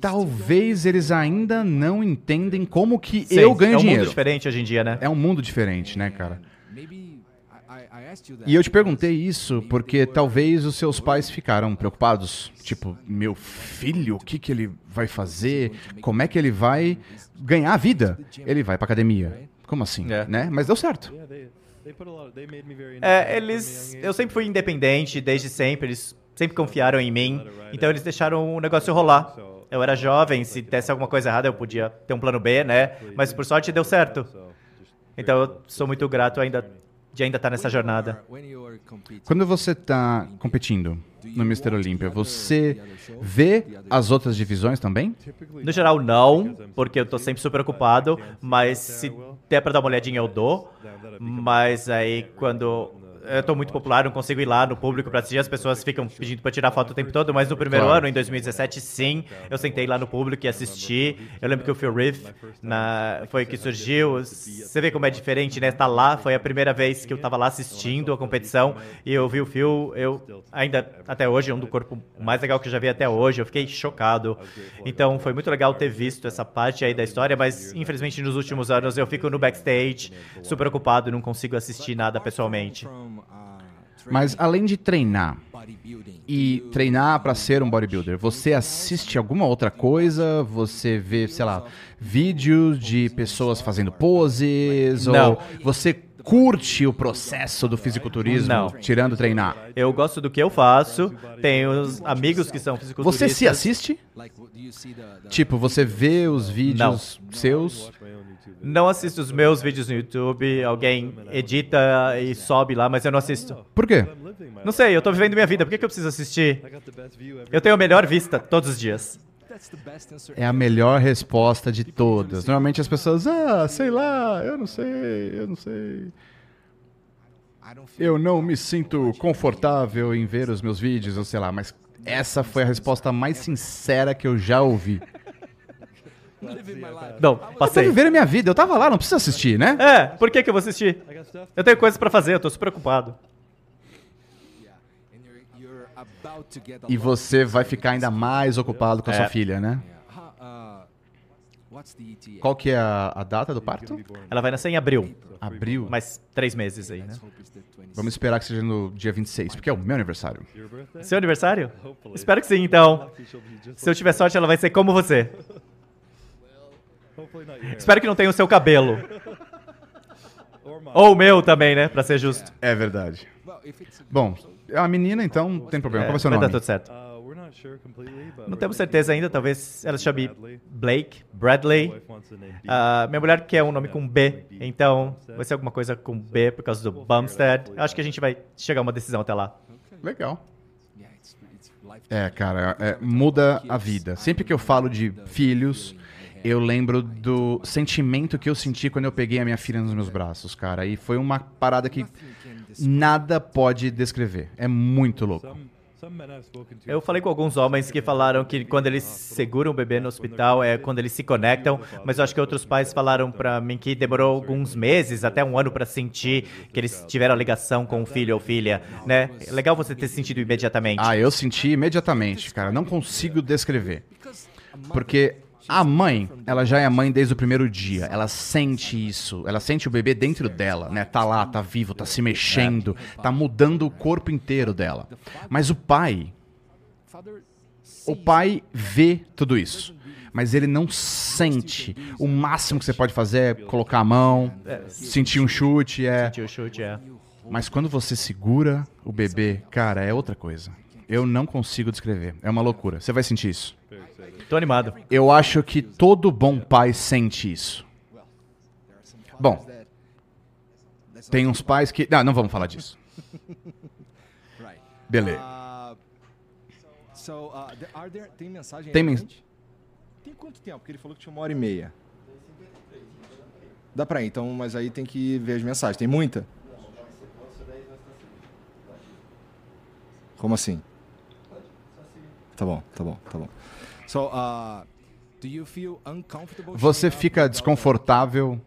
talvez eles ainda não entendem como que Sim, eu ganho é um dinheiro. mundo diferente hoje em dia, né? É um mundo diferente, né, cara? E eu te perguntei isso porque talvez os seus pais ficaram preocupados. Tipo, meu filho, o que, que ele vai fazer? Como é que ele vai ganhar a vida? Ele vai pra academia. Como assim? É. Né? Mas deu certo. É, eles. Eu sempre fui independente, desde sempre. Eles sempre confiaram em mim. Então eles deixaram o negócio rolar. Eu era jovem, se desse alguma coisa errada eu podia ter um plano B, né? Mas por sorte deu certo. Então eu sou muito grato ainda de ainda estar nessa jornada. Quando você tá competindo no Mr. Olympia, você vê as outras divisões também? No geral, não, porque eu tô sempre super ocupado, mas se der pra dar uma olhadinha, eu dou. Mas aí, quando eu tô muito popular, não consigo ir lá no público pra assistir, as pessoas ficam pedindo pra tirar foto o tempo todo, mas no primeiro Claro. ano, em 2017, sim, eu sentei lá no público e assisti. Eu lembro que o Phil Riff na, foi que surgiu. Você vê como é diferente, né? Tá lá, foi a primeira vez que eu tava lá assistindo a competição e eu vi o Phil, eu ainda até hoje é um do corpo mais legal que eu já vi até hoje, eu fiquei chocado. Então foi muito legal ter visto essa parte aí da história, mas infelizmente nos últimos anos eu fico no backstage, super ocupado, não consigo assistir nada pessoalmente. Mas além de treinar e treinar pra ser um bodybuilder, você assiste alguma outra coisa? Você vê, sei lá, vídeos de pessoas fazendo poses? Não. Ou você curte o processo do fisiculturismo, Não. tirando treinar? Eu gosto do que eu faço, tenho os amigos que são fisiculturistas. Você se assiste? Tipo, você vê os vídeos seus? Não assisto os meus vídeos no YouTube, alguém edita e sobe lá, mas eu não assisto. Por quê? Não sei, eu tô vivendo minha vida, por que, que eu preciso assistir? Eu tenho a melhor vista todos os dias. É a melhor resposta de todas. Normalmente as pessoas, ah, sei lá, eu não sei, eu não sei. Eu não me sinto confortável em ver os meus vídeos, ou sei lá, mas essa foi a resposta mais sincera que eu já ouvi. Não, Eu tô passei. vivendo a minha vida, eu tava lá, não precisa assistir, né? É, por que, que eu vou assistir? Eu tenho coisas pra fazer, eu tô super ocupado. E você vai ficar ainda mais ocupado com a sua É. filha, né? Qual que é a, a data do parto? Ela vai nascer em abril, Abril. mais três meses aí, né? Vamos esperar que seja no dia 26, porque é o meu aniversário. Seu aniversário? Espero que sim, então. Se eu tiver sorte, ela vai ser como você. Hopefully not your hair. Espero que não tenha o seu cabelo. Ou o meu também, né? Pra ser justo. É verdade. Bom, é uma menina, então não tem problema. Qual vai ser o dar nome? tudo certo. Uh, Não temos certeza ainda, talvez ela se chame Blake, Bradley. Ah, minha mulher quer um nome com B, então vai ser alguma coisa com B por causa do Bumstead. Eu acho que a gente vai chegar a uma decisão até lá. Legal. É, cara, é, muda a vida. Sempre que eu falo de filhos, eu lembro do sentimento que eu senti quando eu peguei a minha filha nos meus braços, cara. E foi uma parada que nada pode descrever. É muito louco. Eu falei com alguns homens que falaram que quando eles seguram o bebê no hospital é quando eles se conectam, mas eu acho que outros pais falaram pra mim que demorou alguns meses, até um ano pra sentir que eles tiveram a ligação com o filho ou filha, né? É legal você ter sentido imediatamente. Ah, eu senti imediatamente, cara. Não consigo descrever. Porque a mãe, ela já é mãe desde o primeiro dia. Ela sente isso. Ela sente o bebê dentro dela, né? Tá lá, tá vivo, tá se mexendo, tá mudando o corpo inteiro dela. Mas o pai, o pai vê tudo isso. Mas ele não sente. O máximo que você pode fazer é colocar a mão, sentir um chute, é. Sentiu o chute, é. Mas quando você segura o bebê, cara, é outra coisa. Eu não consigo descrever. É uma loucura. Você vai sentir isso. Tô animado. Eu acho que todo bom pai sente isso. Bom, tem uns pais que. Não, não vamos falar disso. Beleza. So, uh, tem mensagem Tem pra mens- gente? Tem quanto tempo? Porque ele falou que tinha uma hora e meia. Dá pra ir, então, mas aí tem que ver as mensagens. Tem muita? Como assim? Tá bom, tá bom, tá bom. So, uh, do you feel uncomfortable Você fica desconfortável.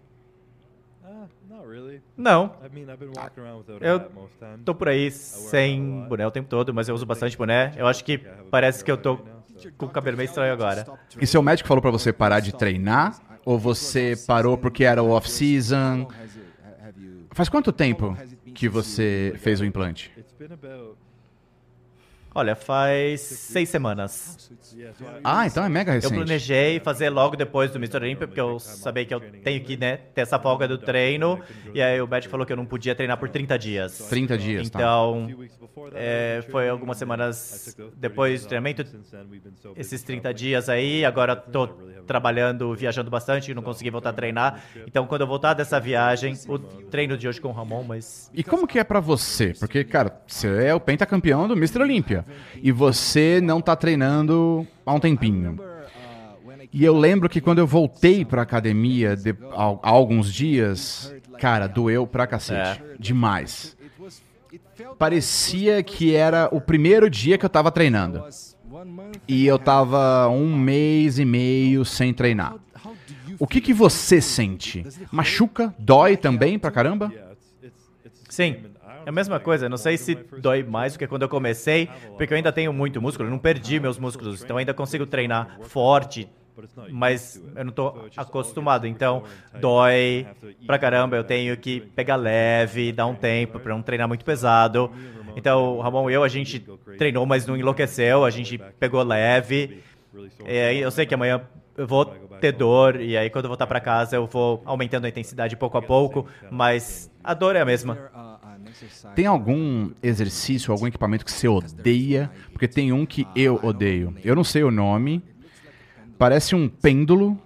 Really. Não, eu tô por aí sem boné o tempo todo, mas eu uso bastante boné. Eu acho que parece que eu tô com o cabelo meio estranho agora. E seu médico falou pra você parar de treinar? Ou você parou porque era o off-season? Faz quanto tempo que você fez o implante? Olha, faz seis semanas. Ah, então é mega Eu recente. planejei fazer logo depois do Mr. Olympia, porque eu sabia que eu tenho que né, ter essa folga do treino. E aí o médico falou que eu não podia treinar por 30 dias. 30 dias, tá. Então, that, é, foi algumas semanas took those 30 depois do treinamento, esses stuff, 30 like, dias aí. Agora tô trabalhando, viajando bastante, não consegui voltar a treinar. Então, quando eu voltar dessa viagem, o treino de hoje com o Ramon, mas E como que é pra você? Porque, cara, você é o pentacampeão do Mr. Olímpia. E você não tá treinando há um tempinho. E eu lembro que quando eu voltei pra academia há, há alguns dias, cara, doeu pra cacete. Demais. parecia que era o primeiro dia que eu tava treinando. E eu tava um mês e meio sem treinar. O que, que você sente? Machuca? Dói também pra caramba? Sim, é a mesma coisa. Não sei se dói mais do que quando eu comecei, porque eu ainda tenho muito músculo, eu não perdi meus músculos, então ainda consigo treinar forte, mas eu não estou acostumado, então dói pra caramba. Eu tenho que pegar leve, dar um tempo para não treinar muito pesado. Então, o Ramon e eu, a gente treinou, mas não enlouqueceu, a gente pegou leve. E aí eu sei que amanhã eu vou ter dor, e aí quando eu voltar para casa eu vou aumentando a intensidade pouco a pouco, mas a dor é a mesma. Tem algum exercício, algum equipamento que você odeia? Porque tem um que eu odeio. Eu não sei o nome. Parece um pêndulo.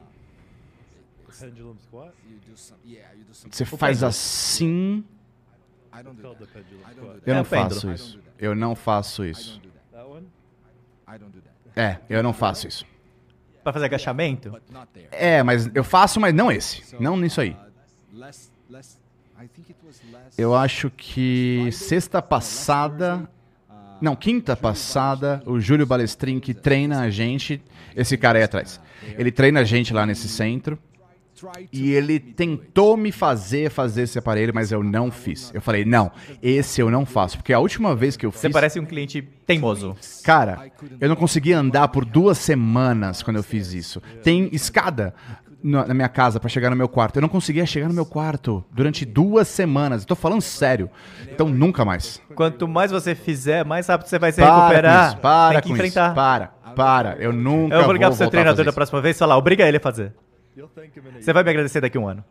Você faz assim. Eu É não o pêndulo. faço isso. Eu não faço isso. É, eu não faço isso. Para fazer agachamento? É, mas eu faço, mas não esse. Não nisso aí. Eu acho que sexta passada. Não, quinta passada, o Júlio Balestrin, que treina a gente. Esse cara aí atrás. Ele treina a gente lá nesse centro. E ele tentou me fazer fazer esse aparelho, mas eu não fiz. Eu falei, não, esse eu não faço. Porque a última vez que eu fiz. Você parece um cliente teimoso. Cara, eu não consegui andar por duas semanas quando eu fiz isso. Tem escada na na minha casa pra chegar no meu quarto. Eu não conseguia chegar no meu quarto durante duas semanas. Eu tô falando sério. Então nunca mais. Quanto mais você fizer, mais rápido você vai se Para com recuperar. isso. Para Tem que com enfrentar. isso. Para, para. Eu nunca Eu vou ligar vou pro seu treinador da próxima vez e falar, obriga ele a fazer. Você vai me agradecer daqui a um ano.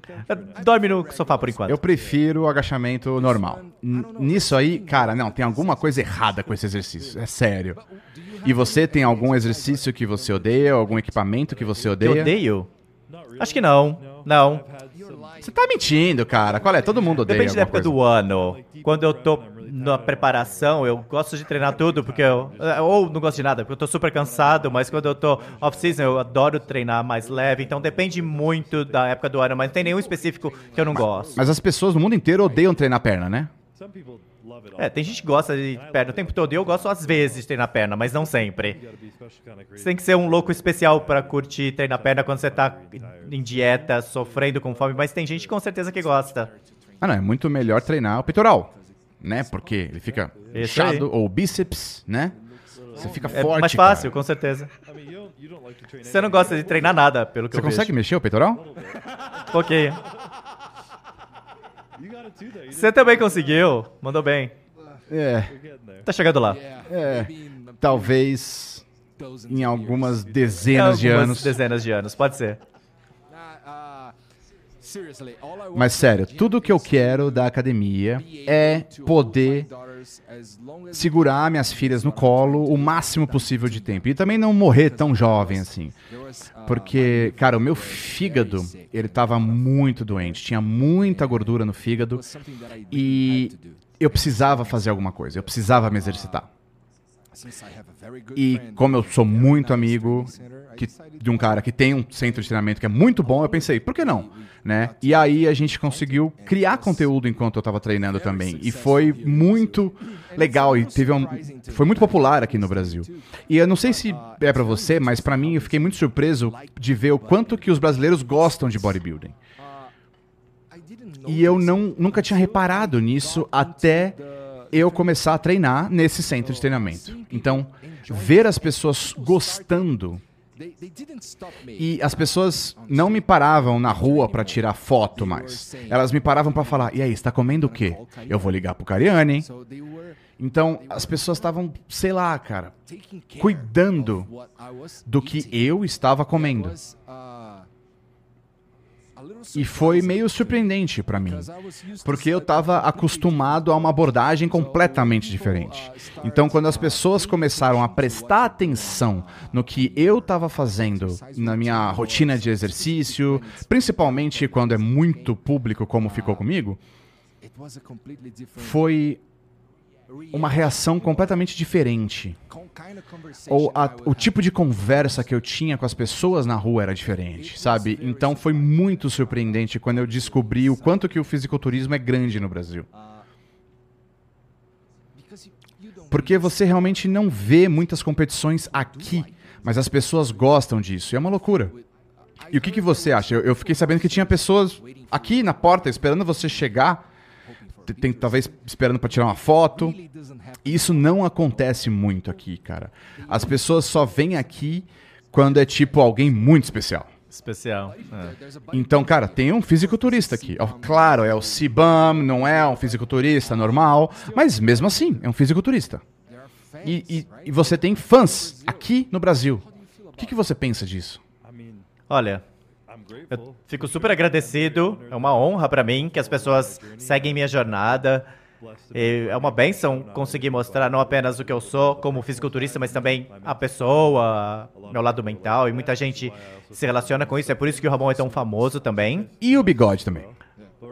Couch. Eh, Dorme no sofá por enquanto. Eu prefiro o agachamento normal. N- Nisso aí, cara, não, tem alguma coisa errada com esse exercício. É sério. E você tem algum exercício que você odeia, algum equipamento que você Que odeia? odeio? Acho que não. Não. Você tá mentindo, cara. Qual é? Todo mundo odeia. Depende da época coisa. do ano. Quando eu tô na preparação, eu gosto de treinar tudo, porque eu. Ou não gosto de nada, porque eu tô super cansado, mas quando eu tô off-season, eu adoro treinar mais leve. Então depende muito da época do ano, mas não tem nenhum específico que eu não gosto. Mas as pessoas no mundo inteiro odeiam treinar perna, né? Some people love it all. É, tem gente que gosta de perna o tempo todo. E eu gosto às vezes de treinar perna, mas não sempre. Você tem que ser um louco especial pra curtir treinar perna quando você tá em dieta, sofrendo com fome, mas tem gente com certeza que gosta. Ah, não. É muito melhor treinar o peitoral, né? Porque ele fica Isso inchado, ou bíceps, né? Você fica É forte, mais fácil, cara. com certeza. Você não gosta de treinar nada, pelo que Você eu consegue mexer o peitoral? Ok. Você também conseguiu. Mandou bem. É. Tá chegando lá. é. Talvez em algumas dezenas de Algumas anos. Dezenas de anos, pode ser. Mas sério, tudo que eu quero da academia é poder segurar minhas filhas no colo o máximo possível de tempo. E também não morrer tão jovem assim. Porque, cara, o meu fígado, ele tava muito doente. Tinha muita gordura no fígado. E eu precisava fazer alguma coisa. Eu precisava me exercitar. E como eu sou muito amigo que- de um cara que tem um centro de treinamento que é muito bom, eu pensei, por que não? Né? E aí a gente conseguiu criar conteúdo enquanto eu tava treinando também. E foi muito legal e teve um, foi muito popular aqui no Brasil. E eu não sei se é pra você, mas pra mim eu fiquei muito surpreso de ver o quanto que os brasileiros gostam de bodybuilding. E eu não, nunca tinha reparado nisso até eu começar a treinar nesse centro de treinamento. Então, ver as pessoas gostando e as pessoas não me paravam na rua pra tirar foto mais. Elas me paravam pra falar: "E aí, está comendo o quê? Eu vou ligar pro Cariani". hein?" Então, as pessoas estavam, sei lá, cara, cuidando do que eu estava comendo. E foi meio surpreendente pra mim, porque eu estava acostumado a uma abordagem completamente diferente. Então, quando as pessoas começaram a prestar atenção no que eu estava fazendo na minha rotina de exercício, principalmente quando é muito público, como ficou comigo, foi uma reação completamente diferente. Ou a- o tipo de conversa que eu tinha com as pessoas na rua era diferente, sabe? Então foi muito surpreendente quando eu descobri o quanto que o fisiculturismo é grande no Brasil. Porque você realmente não vê muitas competições aqui, mas as pessoas gostam disso. E é uma loucura. E o que, que você acha? Eu, eu fiquei sabendo que tinha pessoas aqui na porta esperando você chegar, tem, talvez esperando para tirar uma foto. Isso não acontece muito aqui, cara. As pessoas só vêm aqui quando é tipo alguém muito especial. Especial. É. Então, cara, tem um fisiculturista aqui. Ó, Claro, é o Cibam, não é um fisiculturista normal, mas mesmo assim, é um fisiculturista. E, e- e você tem fãs aqui no Brasil. O que, que você pensa disso? Olha, eu fico super agradecido. É uma honra pra mim que as pessoas seguem minha jornada. E é uma benção conseguir mostrar não apenas o que eu sou como fisiculturista, mas também a pessoa, meu lado mental. E muita gente se relaciona com isso. É por isso que o Ramon é tão famoso também. E o bigode também.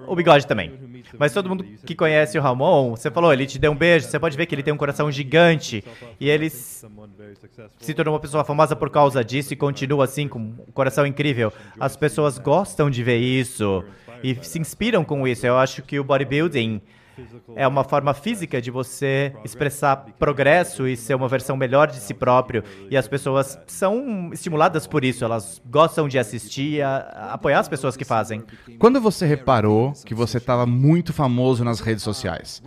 O bigode também. Mas todo mundo que conhece o Ramon, você falou, ele te deu um beijo, você pode ver que ele tem um coração gigante. E ele se tornou uma pessoa famosa por causa disso e continua assim, com um coração incrível. As pessoas gostam de ver isso e se inspiram com isso. Eu acho que o bodybuilding é uma forma física de você expressar progresso e ser uma versão melhor de si próprio. E as pessoas são estimuladas por isso. Elas gostam de assistir e apoiar as pessoas que fazem. Quando você reparou que você estava muito famoso nas redes sociais?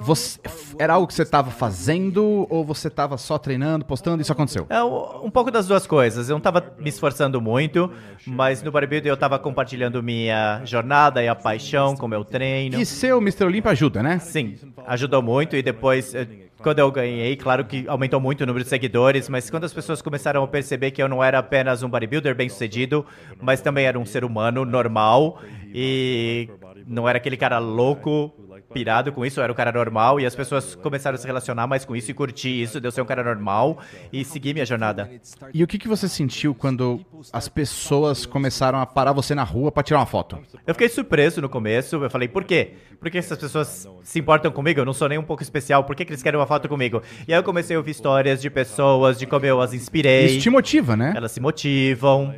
Você, era algo que você estava fazendo ou você estava só treinando, postando isso aconteceu? É um um pouco das duas coisas. Eu não estava me esforçando muito, mas no bodybuilding eu estava compartilhando minha jornada e a paixão com meu treino. E seu Mr. Olympia ajuda, né? Sim, ajudou muito e depois, eh, quando eu ganhei, claro que aumentou muito o número de seguidores, mas quando as pessoas começaram a perceber que eu não era apenas um bodybuilder bem sucedido, mas também era um ser humano normal e não era aquele cara louco, pirado com isso, eu era um cara normal e as pessoas começaram a se relacionar mais com isso e curtir isso, de eu ser um cara normal e seguir minha jornada. E o que, que você sentiu quando as pessoas começaram a parar você na rua para tirar uma foto? Eu fiquei surpreso no começo. Eu falei, por quê? Por que essas pessoas se importam comigo? Eu não sou nem um pouco especial. Por que, que eles querem uma foto comigo? E aí eu comecei a ouvir histórias de pessoas, de como eu as inspirei. Isso te motiva, né? Elas se motivam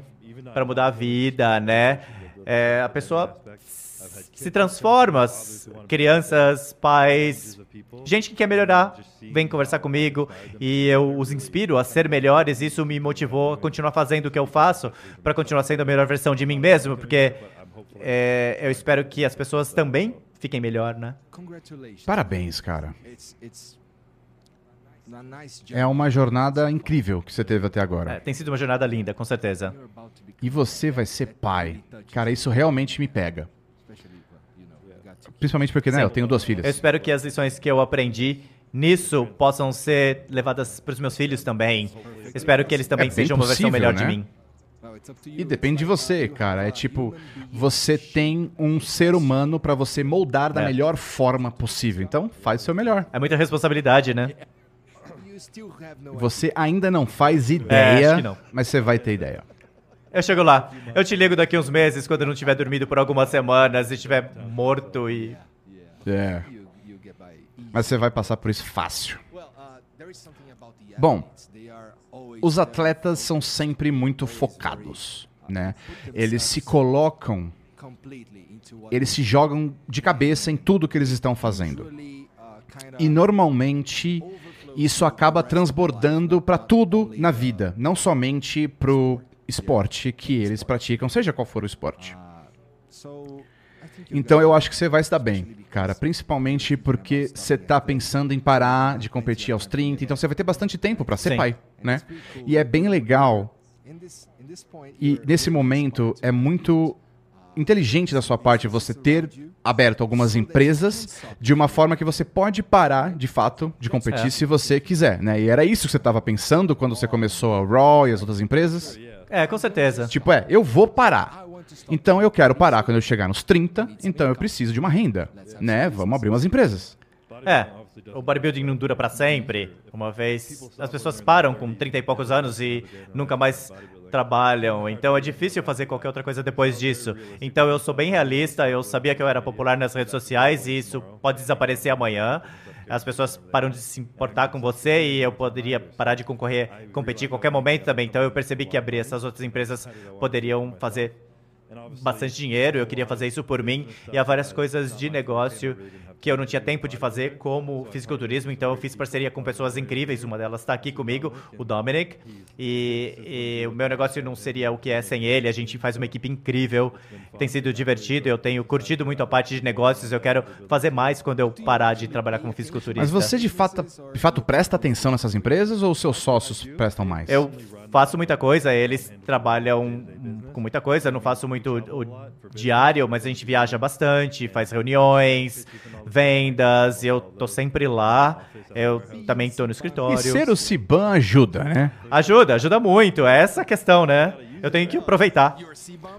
para mudar a vida, né? É, a pessoa se transforma. as Crianças, pais, gente que quer melhorar, vem conversar comigo e eu os inspiro a ser melhores. Isso me motivou a continuar fazendo o que eu faço para continuar sendo a melhor versão de mim mesmo, porque é, eu espero que as pessoas também fiquem melhor, né? Parabéns, cara. É uma jornada incrível que você teve até É, agora. tem sido uma jornada linda, com certeza. E você vai ser pai. Cara, isso realmente me pega. Principalmente porque, né, eu tenho duas Eu filhas. espero que as lições que eu aprendi nisso possam ser levadas para os meus filhos também. Espero que eles também É sejam uma versão possível, melhor de né? mim. E depende de você, cara. É tipo, você tem um ser humano pra você moldar da É. melhor forma possível. Então, faz o seu melhor. É muita responsabilidade, né? Você ainda não faz É, ideia, que não. mas você vai ter ideia. Eu chego lá. Eu te ligo daqui uns meses, quando eu não tiver dormido por algumas semanas e estiver morto e. É. Mas você vai passar por isso fácil. Bom, os atletas são sempre muito focados, né? Eles se colocam, eles se jogam de cabeça em tudo que eles estão fazendo. E normalmente isso acaba transbordando para tudo na vida, não somente pro esporte que eles praticam, seja qual for o esporte. Então eu acho que você vai se dar bem, cara. Principalmente porque você tá pensando em parar de competir aos 30, então você vai ter bastante tempo para ser Sim. pai, né? E é bem legal. E nesse momento é muito inteligente da sua parte você ter aberto algumas empresas de uma forma que você pode parar, de fato, de competir É. se você quiser, né? E era isso que você estava pensando quando você começou a Raw e as outras empresas? É, com certeza. Tipo, é, eu vou parar. Então eu quero parar quando eu chegar nos 30, então eu preciso de uma renda, né? Vamos abrir umas empresas. É. O bodybuilding não dura pra sempre. Uma vez as pessoas param com 30 e poucos anos e nunca mais trabalham. Então é difícil fazer qualquer outra coisa depois disso. Então eu sou bem realista, eu sabia que eu era popular nas redes sociais e isso pode desaparecer amanhã. As pessoas param de se importar com você e eu poderia parar de concorrer, competir em qualquer momento também. Então eu percebi que abrir essas outras empresas poderiam fazer bastante dinheiro, eu queria fazer isso por mim, e há várias coisas de negócio que eu não tinha tempo de fazer, como fisiculturismo, então eu fiz parceria com pessoas incríveis, uma delas está aqui comigo, o Dominic, e, e, o meu negócio não seria o que é sem ele, a gente faz uma equipe incrível, tem sido divertido, eu tenho curtido muito a parte de negócios, eu quero fazer mais quando eu parar de trabalhar como fisiculturista. Mas você de fato, de fato presta atenção nessas empresas ou os seus sócios prestam mais? Eu faço muita coisa, eles trabalham com muita coisa, não faço muito o diário, mas a gente viaja bastante, faz reuniões, vendas, eu tô sempre lá. Eu também tô no escritório. E ser o Ciban ajuda, né? Ajuda, ajuda muito. É essa a questão, né? Eu tenho que aproveitar.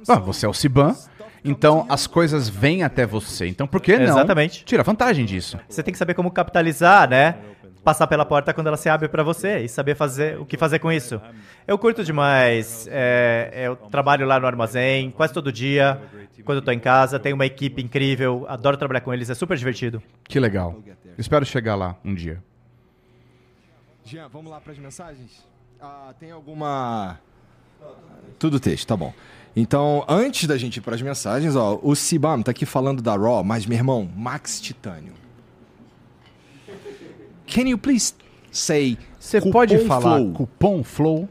Ah, você é o Ciban, então as coisas vêm até você. Então por que não Exatamente. tira vantagem disso? Você tem que saber como capitalizar, né? Passar pela porta quando ela se abre para você e saber fazer o que fazer com isso. Eu curto demais. É, eu trabalho lá no armazém quase todo dia. Quando eu tô em casa, tenho uma equipe incrível. Adoro trabalhar com eles, é super divertido. Que legal. Espero chegar lá um dia. Jean, vamos lá para as mensagens? Ah, tem alguma. Tudo texto, tá bom. Então, antes da gente ir para as mensagens, ó, o Sibam tá aqui falando da Raw, mas meu irmão, Max Titânio. Can you please say Você cupom pode falar flow? cupom Flow?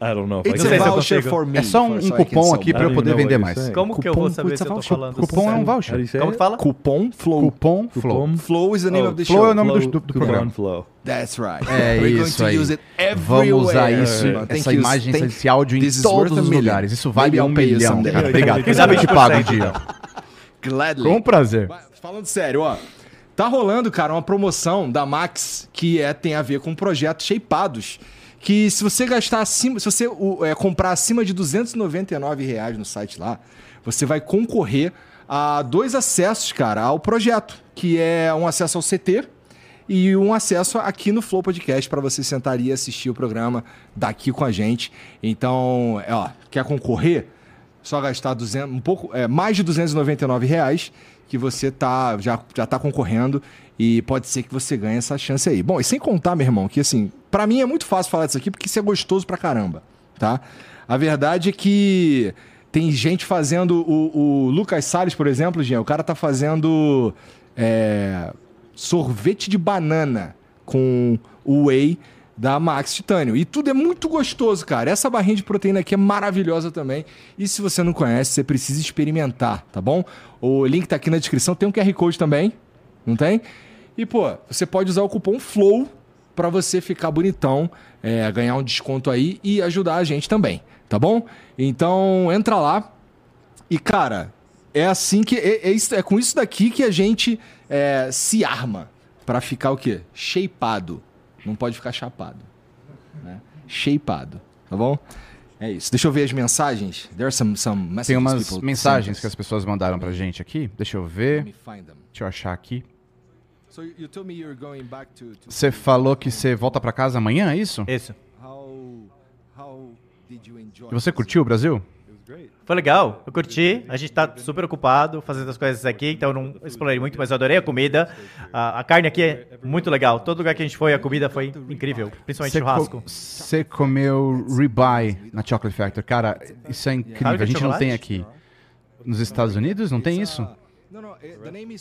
I don't know It's Não sei a voucher for me. É só um, um cupom aqui para eu poder vender mais. Como que eu vou Cupom, saber se eu tô voucher. falando? Cupom é um voucher. Como que fala? Cupom Flow. Cupom Flow. Cupom? Flow is the name Oh, of the Flow show. é o nome do, Flow, do, do programa. flow. That's right. É We're going isso to aí. use it Vamos usar isso, Thank essa you, imagem, thank- esse áudio em todos os lugares. Isso vale um milhão. Obrigado. Quem sabe dá eu te 20%, pago um dia. Gladly. Com prazer. Falando sério, ó. Tá rolando, cara, uma promoção da Max que é, tem a ver com um projeto Shapeados. Que se você gastar acima, se você é, comprar acima de 299 reais no site lá, você vai concorrer a dois acessos, cara, ao projeto, que é um acesso ao CT e um acesso aqui no Flow Podcast para você sentar e assistir o programa daqui com a gente. Então, é, ó, quer concorrer? Só gastar 200, um pouco, é, mais de 299 reais que você tá, já, já tá concorrendo e pode ser que você ganhe essa chance aí. Bom, e sem contar, meu irmão, que assim, para mim é muito fácil falar disso aqui porque isso é gostoso pra caramba, tá? A verdade é que tem gente fazendo o, o Lucas Salles, por exemplo, Jean, o cara tá fazendo é, sorvete de banana com o whey da Max Titânio. E tudo é muito gostoso, cara. Essa barrinha de proteína aqui é maravilhosa também. E se você não conhece, você precisa experimentar, tá bom? O link tá aqui na descrição. Tem um QR Code também, não tem? E, pô, você pode usar o cupom FLOW para você ficar bonitão, é, ganhar um desconto aí e ajudar a gente também, tá bom? Então, entra lá. E, cara, é assim que. É, é é com isso daqui que a gente é, se arma para ficar o quê? Shapeado. Não pode ficar chapado. Né? Shapeado. Tá bom? É isso. Deixa eu ver as mensagens. There are some, some messages Tem umas people mensagens que as pessoas mandaram pra gente aqui. Deixa eu ver. Deixa eu achar aqui. So you you told me you're going back to, to Você falou que você volta pra casa amanhã, é isso? Isso. E você curtiu o Brasil? Foi legal, eu curti. A gente tá super ocupado fazendo as coisas aqui, então eu não explorei muito, mas eu adorei a comida. A, a carne aqui é muito legal. Todo lugar que a gente foi, a comida foi incrível, principalmente Você churrasco. co- Você comeu ribeye na Chocolate Factory. Cara, isso é incrível. Fábrica A gente não tem aqui. Nos Estados Unidos não tem isso?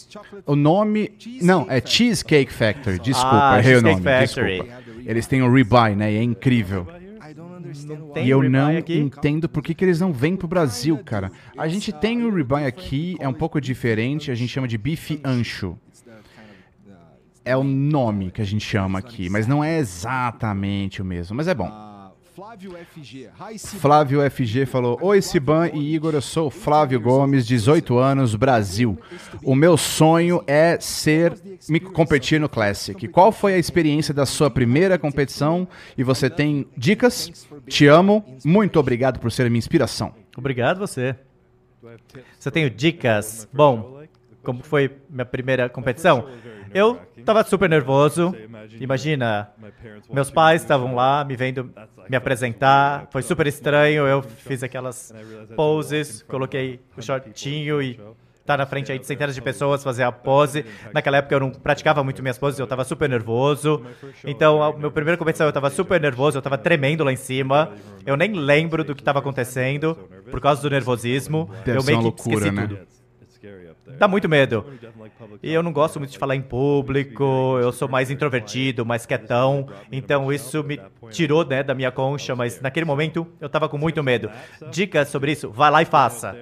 Chocolate. O nome. Não, é Cheesecake Factory. Desculpa, Ah, errei o Cheesecake nome. Factory. Desculpa. Eles têm o ribeye, né? E é incrível. E eu não entendo por que, que eles não vêm pro Brasil, cara. A gente tem o ribeye aqui, é um pouco diferente, a gente chama de bife ancho. É o nome que a gente chama aqui, mas não é exatamente o mesmo, mas é bom. Flávio FG. Flávio FG falou: Oi, Siban e Igor, eu sou o Flávio Gomes, 18 anos, Brasil. O meu sonho é ser me competir no Classic. Qual foi a experiência da sua primeira competição? E você tem dicas? Te amo. Muito obrigado por ser minha inspiração. Obrigado você. Você tem dicas? Bom, como foi minha primeira competição? Eu tava super nervoso. Imagina, meus pais estavam lá me vendo me apresentar. Foi super estranho. Eu fiz aquelas poses, coloquei o shortinho e estar na frente aí de centenas de pessoas, fazer a pose. Naquela época eu não praticava muito minhas poses, eu estava super nervoso. Então, meu primeira competição eu estava super nervoso, eu estava tremendo lá em cima. Eu nem lembro do que estava acontecendo por causa do nervosismo. Deve eu meio uma que loucura, esqueci né? tudo. It's scary up there. Dá muito medo. E eu não gosto muito de falar em público, eu sou mais introvertido, mais quietão, então isso me tirou né, da minha concha, mas naquele momento eu tava com muito medo. Dicas sobre isso? Vai lá e faça.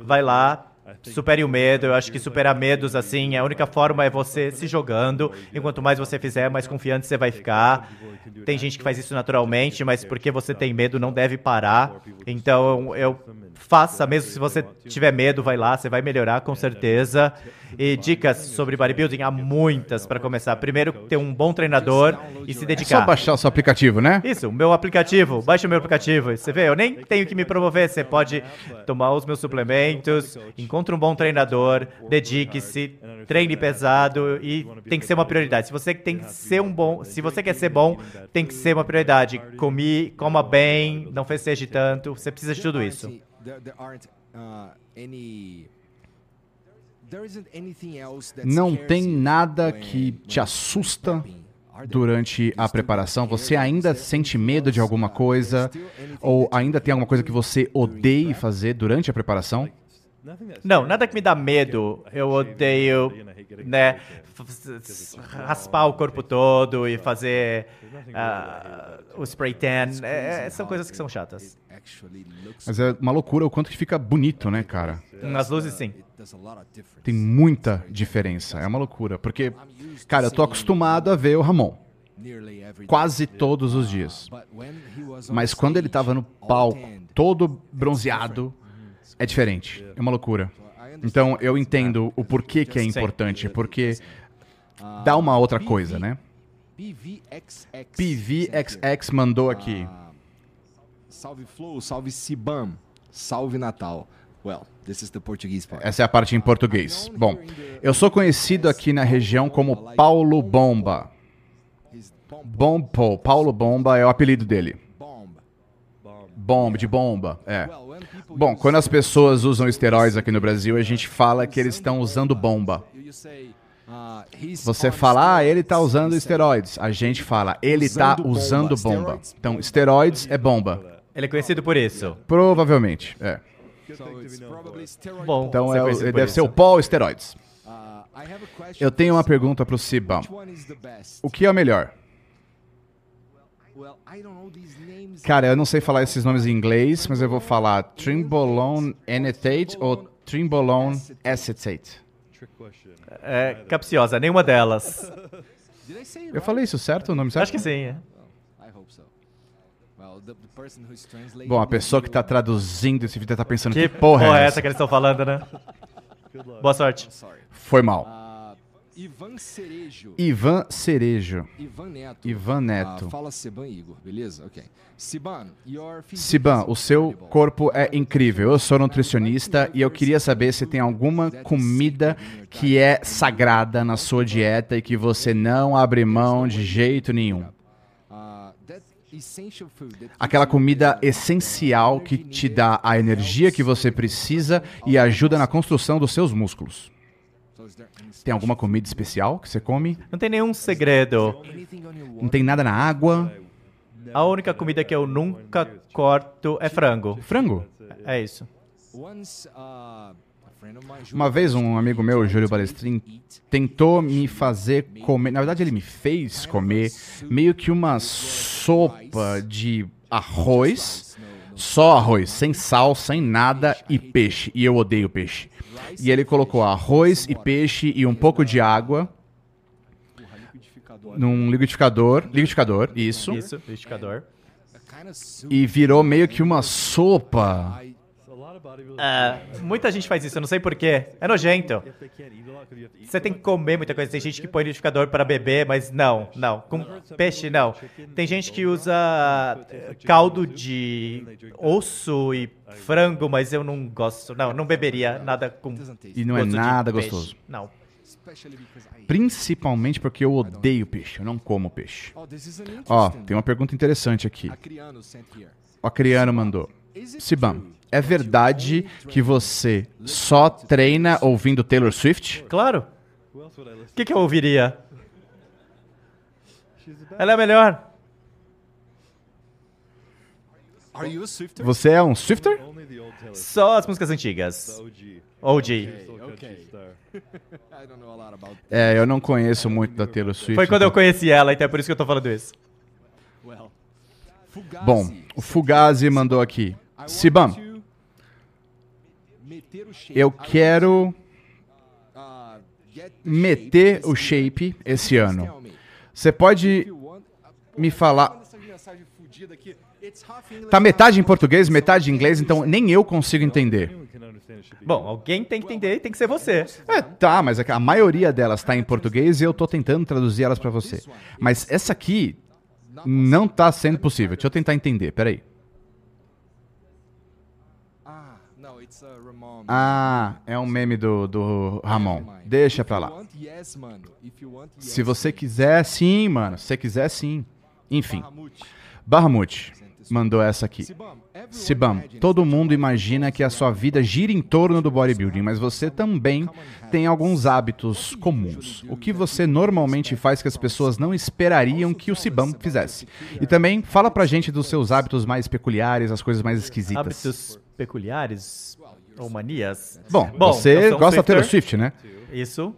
Vai lá, supere o medo. Eu acho que superar medos assim, a única forma é você se jogando. E quanto mais você fizer, mais confiante você vai ficar. Tem gente que faz isso naturalmente, mas porque você tem medo, não deve parar. Então eu faça, mesmo se você tiver medo, vai lá, você vai melhorar com certeza. E dicas sobre bodybuilding há muitas para começar. Primeiro, ter um bom treinador e se É só dedicar. baixar o seu aplicativo, né? Isso, o meu aplicativo. Baixa o meu aplicativo. Você vê, eu nem tenho que me promover. Você pode tomar os meus suplementos, encontre um bom treinador, dedique-se, treine pesado e tem que ser uma prioridade. Se você tem que ser um bom, se você quer ser bom, tem que ser uma prioridade. Comi, coma bem, não festeje tanto. Você precisa de tudo isso. There, there aren't uh, any. There isn't anything else that Não tem nada que te assusta durante a preparação. Você ainda sente medo de alguma coisa ou ainda tem alguma coisa que você odeia fazer durante a preparação? Não, nada que me dá medo. Eu odeio, né, raspar o corpo todo e fazer ah, o spray tan. É, são coisas que são chatas. Mas é uma loucura o quanto que fica bonito, né, cara? Nas luzes, sim. Tem muita diferença. É uma loucura. Porque, cara, eu tô acostumado a ver o Ramon quase todos os dias. Mas quando ele stage, tava no palco, todo bronzeado, é diferente. É uma loucura. Então eu entendo o porquê que é importante, porque dá uma outra coisa, né? PVXX. PVXX mandou aqui. Ah, salve Flow, salve Sibam, salve Natal. Well, this is the Portuguese part. Essa é a parte em português. Bom, eu sou conhecido aqui na região como Paulo Bomba. Bombo, Paulo Bomba é o apelido dele. bomb. Bomba, de bomba, é. Bom, quando as pessoas usam esteroides aqui no Brasil, a gente fala que eles estão usando bomba. Você fala, ah, ele steroids. tá usando esteroids. A gente fala, ele tá Usando bomba. Então, esteroides é bomba. Ele é conhecido por isso. Provavelmente, é. Bom. Então, é, o- ele deve ser o Paul Esteroids. Uh, Eu tenho uma pergunta is the best? O que é o melhor? Cara, eu não sei falar esses nomes em inglês, mas eu vou falar Trimbolone Enetate ou Trimbolone Acetate. É capciosa, nenhuma delas. Eu falei isso certo? O nome certo? Acho que sim. é. I hope so. Well, the, the person who's translating Bom, a pessoa que tá video- traduzindo esse vídeo tá pensando, Que que porra, é essa? que eles estão falando, né? Boa sorte. Foi mal. Uh, Ivan Cerejo. Ivan Cerejo. Ivan Neto. Ivan Neto. Ah, fala Siban e Igor, beleza? Ok. Siban, your Siban, o seu corpo é incrível. Eu sou nutricionista e eu queria saber se tem alguma comida que é sagrada na sua dieta e que você não abre mão de jeito nenhum. Uh, that essential food that Aquela comida essencial que te dá a energia que você precisa e ajuda na construção dos seus músculos. Tem alguma comida especial que você come? Não tem nenhum segredo. Não tem nada na água? A única comida que eu nunca corto é frango. Frango? É isso. Uma vez um amigo meu, Júlio Balestrin, tentou me fazer comer. Na verdade, ele me fez comer meio que uma sopa de arroz, só arroz, sem sal, sem nada e peixe. E eu odeio peixe. E ele colocou arroz e peixe e um pouco de água num liquidificador, liquidificador, isso, Isso, liquidificador. e virou meio que uma sopa. É, muita gente faz isso, eu não sei porquê. É nojento. Você tem que comer muita coisa. Tem gente que põe liquidificador para beber, mas não, não. Com peixe, não. Tem gente que usa caldo de osso e frango, mas eu não gosto. Não, não beberia nada com. E não é nada gostoso. Não. Principalmente porque eu odeio peixe, eu não como peixe. Oh, Ó, interesting. tem uma pergunta interessante aqui. O Acriano mandou. Sibam, é verdade que você só treina ouvindo Taylor Swift? Claro. O que, que eu ouviria? Ela é a melhor. Você é um Swifter? Only the old Taylor Swift, Só as músicas antigas. OG. É, eu não conheço muito da Taylor Swift. Foi quando eu então- conheci ela, então é por isso que eu tô falando isso. Bom, o Fugazi mandou aqui. Sibam, to meter o shape. Eu quero meter o shape esse ano. Você pode me falar. Tá metade em português, metade em inglês, então nem eu consigo entender. Bom, alguém tem que entender e tem que ser você. É, tá, mas a maioria delas tá em português e eu tô tentando traduzir elas pra você. Mas essa aqui não tá sendo possível. Deixa eu tentar entender, peraí. Ah, no, it's uh, Ramon. Ah, é um meme do, do Ramon. Deixa pra lá. Se você quiser, sim, mano. Se você quiser, sim. Enfim, Bahamut. Bahamut mandou essa aqui. Sibam, todo mundo imagina que a sua vida gira em torno do bodybuilding, mas você também tem alguns hábitos comuns. O que você normalmente faz que as pessoas não esperariam que o Sibam fizesse? E também fala pra gente dos seus hábitos mais peculiares, as coisas mais esquisitas. Hábitos peculiares ou manias. Bom, Bom, você um gosta da Taylor. Swift, né? Isso.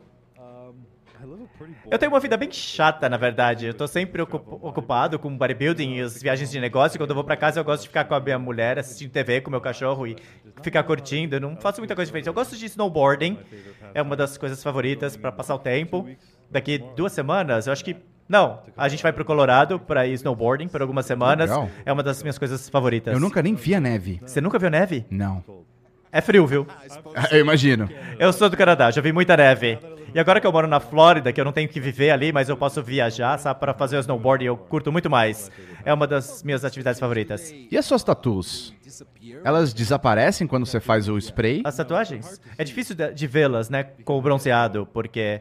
Eu tenho uma vida bem chata, na verdade. Eu tô sempre ocup- ocupado com bodybuilding e as viagens de negócio. Quando eu vou pra casa, eu gosto de ficar com a minha mulher, assistindo TV com o meu cachorro e ficar curtindo. Eu não faço muita coisa diferente. Eu gosto de snowboarding. É uma das coisas favoritas pra passar o tempo. Daqui duas semanas, eu acho que... Não, a gente vai pro Colorado pra ir snowboarding por algumas semanas. Legal. É uma das minhas coisas favoritas. Eu nunca nem vi a neve. Você nunca viu neve? Não. É frio, viu? Eu imagino. Eu sou do Canadá, já vi muita neve. E agora que eu moro na Flórida, que eu não tenho que viver ali, mas eu posso viajar, sabe, para fazer o snowboard, eu curto muito mais. É uma das minhas atividades favoritas. E as suas tatuas? Elas desaparecem quando você faz o spray? As tatuagens? É difícil de, de vê-las, né, com o bronzeado, porque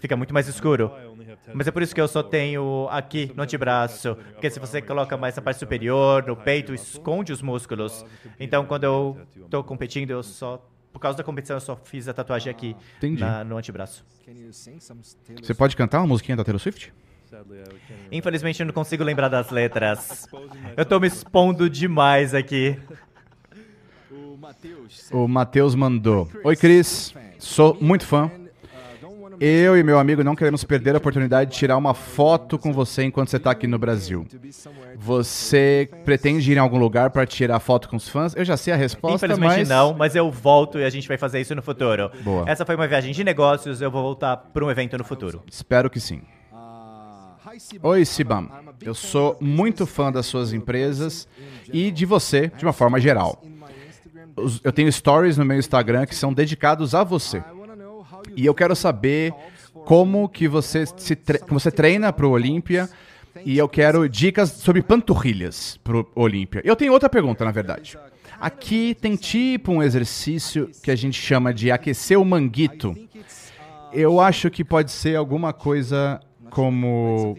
fica muito mais escuro. I only have 10 Mas é por isso que eu só tenho aqui no antebraço, porque se você coloca mais na parte superior, no peito, esconde os músculos. Então, quando eu tô competindo, eu só por causa da competição, eu só fiz a tatuagem aqui na- no antebraço. Você pode cantar uma musiquinha da Taylor Swift? Infelizmente, eu não consigo lembrar das letras. Eu tô me expondo demais aqui. O Matheus mandou. Oi, Cris. Sou muito fã. Eu e meu amigo não queremos perder a oportunidade de tirar uma foto com você enquanto você está aqui no Brasil. Você pretende ir em algum lugar para tirar foto com os fãs? Eu já sei a resposta, Infelizmente mas... não, mas eu volto e a gente vai fazer isso no futuro. Boa. Essa foi uma viagem de negócios, eu vou voltar para um evento no futuro. Espero que sim. Oi, Sibam. Eu sou muito fã das suas empresas e de você, de uma forma geral. Eu tenho stories no meu Instagram que são dedicados a você. I wanna know how you E eu quero saber como que você se tre- você treina pro Olímpia e eu quero dicas sobre panturrilhas pro Olímpia. Eu tenho outra pergunta, na verdade. Aqui tem tipo um exercício que a gente chama de aquecer o manguito. Eu acho que pode ser alguma coisa como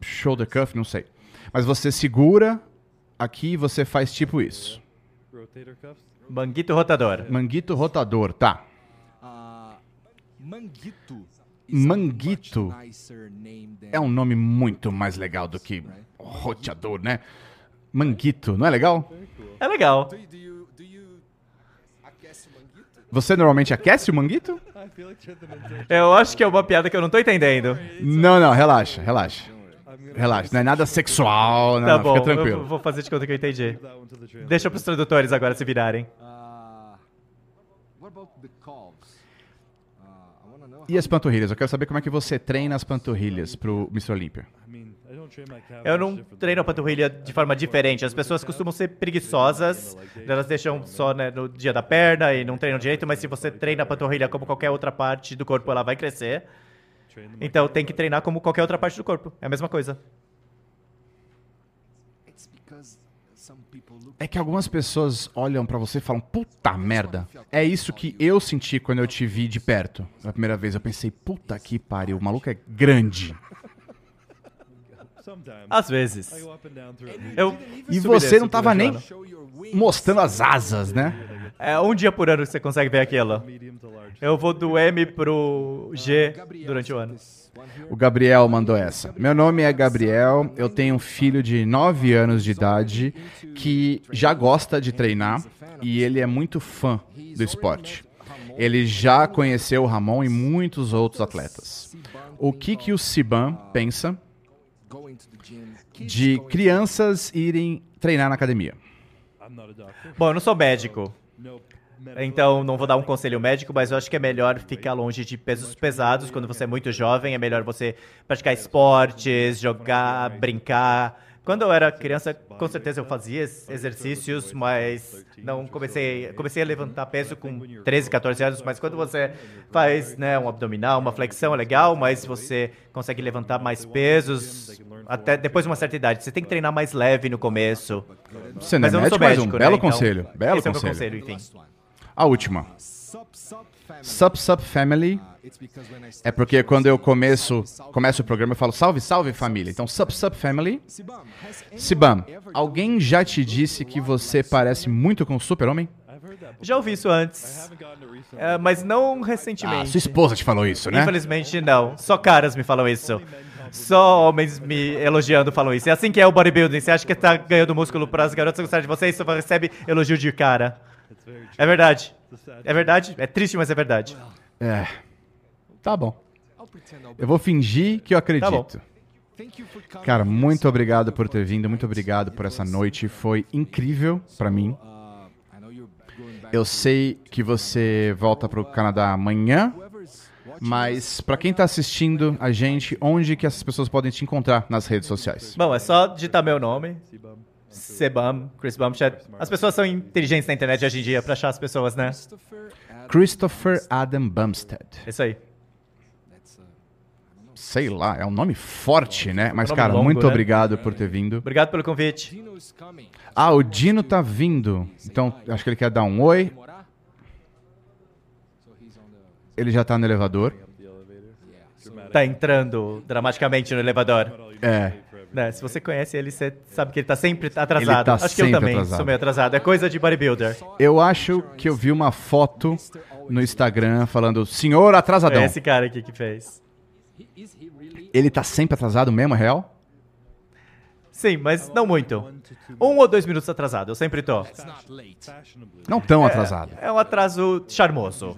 shoulder cuff, não sei. Mas você segura aqui e você faz tipo isso. Manguito rotador. Manguito rotador, tá. Manguito. Manguito É um nome muito mais legal do que roteador, né? Manguito, não é legal? É legal. Você normalmente aquece o manguito? Eu acho que é uma piada que eu não tô entendendo. Não, não, relaxa, relaxa. Relaxa, não é nada sexual, não, Tá não, bom, fica eu tranquilo. vou fazer de conta que eu entendi. Deixa pros tradutores agora se virarem. Uh, what about the calves? Uh, I wanna know E as panturrilhas? Eu quero saber como é que você treina as panturrilhas pro Mr. Olympia. Eu não treino a panturrilha de forma diferente. As pessoas costumam ser preguiçosas, elas deixam só né, no dia da perna e não treinam direito, mas se você treina a panturrilha como qualquer outra parte do corpo, ela vai crescer. Então tem que treinar como qualquer outra parte do corpo. É a mesma coisa. It's because some people look É que algumas pessoas olham pra você e falam, puta merda. É isso que eu senti quando eu te vi de perto. A primeira vez eu pensei, puta que pariu, o maluco é grande. Às vezes. Eu E você não tava nem mostrando as asas, né? É um dia por ano que você consegue ver aquilo. Eu vou do M pro G durante o ano. O Gabriel mandou essa. Meu nome é Gabriel, eu tenho um filho de 9 anos de idade que já gosta de treinar e ele é muito fã do esporte. Ele já conheceu o Ramon e muitos outros atletas. O que, que o Siban pensa de crianças irem treinar na academia? Bom, eu não sou médico. Então, não vou dar um conselho médico, mas eu acho que é melhor ficar longe de pesos pesados quando você é muito jovem. É melhor você praticar esportes, jogar, brincar. Quando eu era criança, com certeza eu fazia exercícios, mas não comecei, comecei a levantar peso com 13, 14 anos. Mas quando você faz né, um abdominal, uma flexão, é legal, mas você consegue levantar mais pesos até depois de uma certa idade. Você tem que treinar mais leve no começo. Você não Mas é sou médico, mas médico, um né? belo Então, conselho. Belo é conselho. conselho, enfim. A última. Sup Sup Family é porque quando eu começo, começo o programa eu falo salve, salve família. Então Sup Sup Family. Sibam, alguém já te disse que você parece muito com o Super-Homem? Já ouvi isso antes, é, mas não Ah, recentemente. sua esposa te falou isso, né? Infelizmente não. Só caras me falam isso. Só homens me elogiando falam isso. É assim que é o bodybuilding. Você acha que tá ganhando músculo para as garotas gostarem de você e só recebe elogio de cara. É verdade. É verdade? É triste, mas é verdade. É. Tá bom. Eu vou fingir que eu Tá acredito. Cara, muito obrigado por ter vindo, muito obrigado por essa noite. Foi incrível pra mim. Eu sei que você volta pro Canadá amanhã, mas pra quem tá assistindo a gente, onde que essas pessoas podem te encontrar nas redes sociais? Bom, é só digitar meu nome. Sebam, Chris Bumstead. As pessoas são inteligentes na internet hoje em dia pra achar as pessoas, né? Christopher Adam Bumstead. Isso aí. Sei lá, é um nome forte, né? Mas, nome cara, longo, muito né? obrigado por ter vindo. Obrigado pelo convite. Ah, o Dino tá vindo. Então, acho que ele quer dar um oi. Ele já tá no elevador. Tá entrando dramaticamente no elevador. É. Né, se você conhece ele, você sabe que ele tá sempre atrasado. Ele tá Acho que eu também atrasado. sou meio atrasado. É coisa de bodybuilder. Eu acho que eu vi uma foto no Instagram falando senhor atrasadão. É esse cara aqui que fez. Ele tá sempre atrasado mesmo, é real? Sim, mas não muito. Um ou dois minutos atrasado, eu sempre tô. Não tão atrasado. É um atraso charmoso.